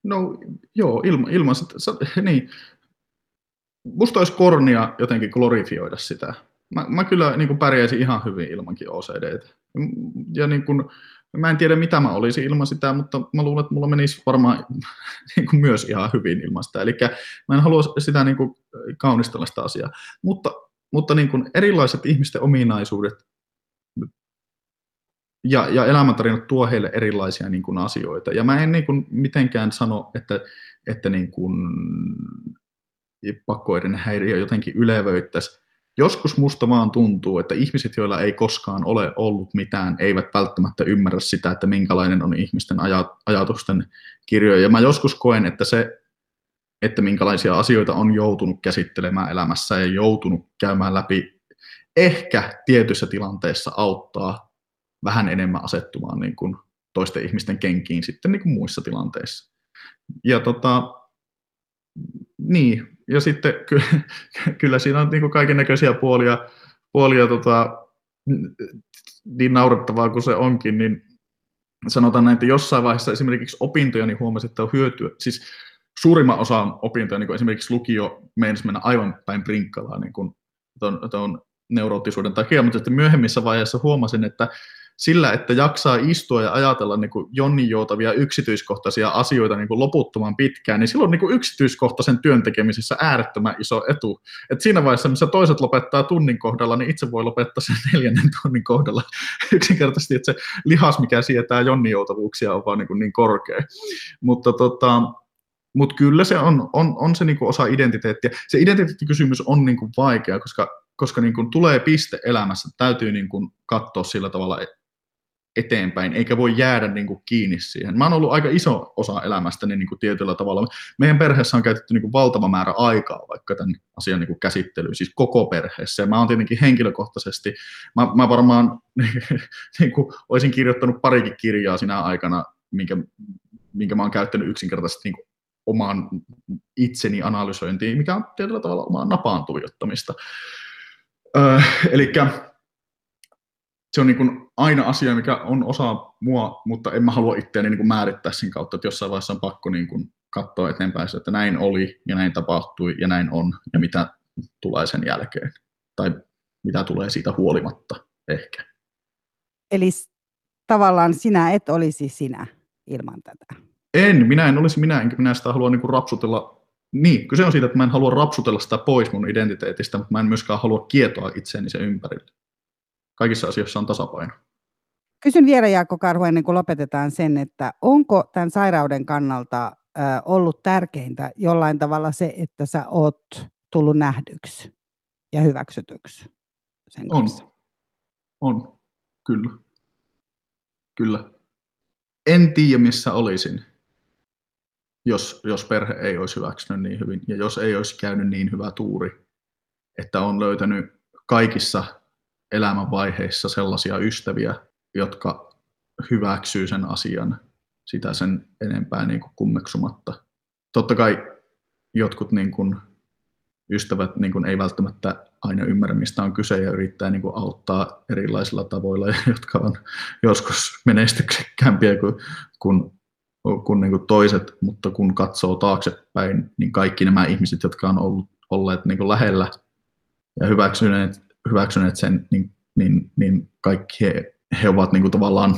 No joo, ilman, ilman sitä, niin. Musta olisi kornia jotenkin glorifioida sitä. Mä, mä kyllä niin kuin pärjäisin ihan hyvin ilmankin OCD. Ja niin kuin, mä en tiedä mitä mä olisin ilman sitä, mutta mä luulen, että mulla menisi varmaan niin kuin myös ihan hyvin ilman sitä. Eli mä en halua sitä niin kuin kaunistella sitä asiaa. Mutta, mutta niin kuin erilaiset ihmisten ominaisuudet ja, ja elämäntarinat tuo heille erilaisia niin kuin, asioita. Ja mä en niin kuin, mitenkään sano, että, että niin kuin, pakkoiden häiriö jotenkin ylevöittäisi. Joskus musta vaan tuntuu, että ihmiset, joilla ei koskaan ole ollut mitään, eivät välttämättä ymmärrä sitä, että minkälainen on ihmisten ajatusten kirjo. Ja mä joskus koen, että se, että minkälaisia asioita on joutunut käsittelemään elämässä ja joutunut käymään läpi, ehkä tietyissä tilanteissa auttaa vähän enemmän asettumaan niin kuin toisten ihmisten kenkiin sitten niin kuin muissa tilanteissa. Ja tota, niin, ja sitten ky- kyllä siinä on niin kaiken näköisiä puolia, puolia tota, niin naurettavaa kuin se onkin, niin sanotaan näin, että jossain vaiheessa esimerkiksi opintoja niin huomasin, että on hyötyä. Siis suurimman osan opintoja, niin kuin esimerkiksi lukio, meinasi mennä aivan päin prinkkalaa niin kuin ton, ton neuroottisuuden takia, mutta sitten myöhemmissä vaiheissa huomasin, että sillä, että jaksaa istua ja ajatella niin kuin Jonnin joutavia yksityiskohtaisia asioita niin kuin loputtoman pitkään, niin silloin niin kuin yksityiskohtaisen työn tekemisessä äärettömän iso etu. Et siinä vaiheessa, missä toiset lopettaa tunnin kohdalla, niin itse voi lopettaa sen neljännen tunnin kohdalla. Yksinkertaisesti, että se lihas, mikä sietää Jonnin joutavuuksia, on vaan niin, kuin niin korkea. Mutta tota, mutta kyllä se on, on, on se niinku osa identiteettiä. Se identiteettikysymys on niinku vaikea, koska, koska niinku tulee piste elämässä, täytyy niinku katsoa sillä tavalla eteenpäin, eikä voi jäädä niin kuin kiinni siihen. Mä oon ollut aika iso osa elämästäni niin kuin tietyllä tavalla. Meidän perheessä on käytetty niin kuin valtava määrä aikaa vaikka tämän asian niin kuin käsittelyyn, siis koko perheessä. Ja mä oon tietenkin henkilökohtaisesti, mä, mä varmaan niin kuin, olisin kirjoittanut parikin kirjaa sinä aikana, minkä, minkä mä oon käyttänyt yksinkertaisesti niin kuin omaan itseni analysointiin, mikä on tietyllä tavalla omaan napaan tuijottamista. Öö, Eli se on niin kuin aina asia, mikä on osa mua, mutta en mä halua itseäni niin kuin määrittää sen kautta, että jossain vaiheessa on pakko niin kuin katsoa eteenpäin, että näin oli ja näin tapahtui ja näin on ja mitä tulee sen jälkeen. Tai mitä tulee siitä huolimatta ehkä. Eli tavallaan sinä et olisi sinä ilman tätä. En, minä en olisi minä, enkä minä sitä halua niin kuin rapsutella. Niin, kyse on siitä, että mä en halua rapsutella sitä pois mun identiteetistä, mutta mä en myöskään halua kietoa itseäni sen ympärille. Kaikissa asioissa on tasapaino. Kysyn vielä Jaakko Karhu ennen kuin lopetetaan sen, että onko tämän sairauden kannalta ollut tärkeintä jollain tavalla se, että sä oot tullut nähdyksi ja hyväksytyksi sen On. kanssa? On, kyllä. Kyllä. En tiedä, missä olisin, jos, jos perhe ei olisi hyväksynyt niin hyvin ja jos ei olisi käynyt niin hyvä tuuri, että on löytänyt kaikissa elämänvaiheissa sellaisia ystäviä, jotka hyväksyy sen asian sitä sen enempää niin kuin kummeksumatta. Totta kai jotkut niin kuin ystävät niin kuin ei välttämättä aina ymmärrä, mistä on kyse ja yrittää niin kuin auttaa erilaisilla tavoilla, jotka on joskus menestyksekkäämpiä kuin, kuin, kuin, niin kuin toiset, mutta kun katsoo taaksepäin, niin kaikki nämä ihmiset, jotka on ollut, olleet niin kuin lähellä ja hyväksyneet, hyväksyneet sen, niin, niin, niin kaikki he, he ovat niin kuin tavallaan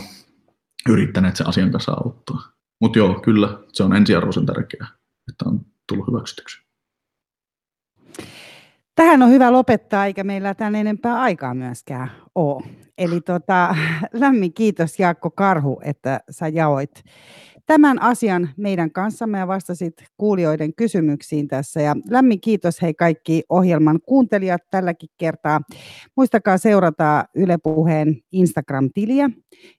yrittäneet sen asian kanssa auttaa. Mutta joo, kyllä se on ensiarvoisen tärkeää, että on tullut hyväksytyksi. Tähän on hyvä lopettaa, eikä meillä tämän enempää aikaa myöskään ole. Eli tota, lämmin kiitos Jaakko Karhu, että sä jaoit tämän asian meidän kanssamme ja vastasit kuulijoiden kysymyksiin tässä. Ja lämmin kiitos hei kaikki ohjelman kuuntelijat tälläkin kertaa. Muistakaa seurata Yle Puheen Instagram-tiliä,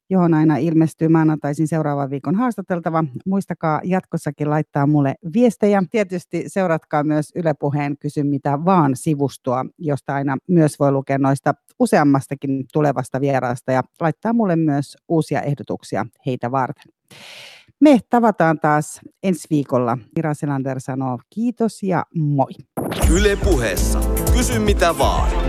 johon aina ilmestyy maanantaisin seuraavan viikon haastateltava. Muistakaa jatkossakin laittaa mulle viestejä. Tietysti seuratkaa myös Yle Puheen Kysy mitä vaan sivustoa, josta aina myös voi lukea noista useammastakin tulevasta vieraasta ja laittaa mulle myös uusia ehdotuksia heitä varten. Me tavataan taas ensi viikolla. Mira Selander sanoo kiitos ja moi. Yle puheessa. Kysy mitä vaan.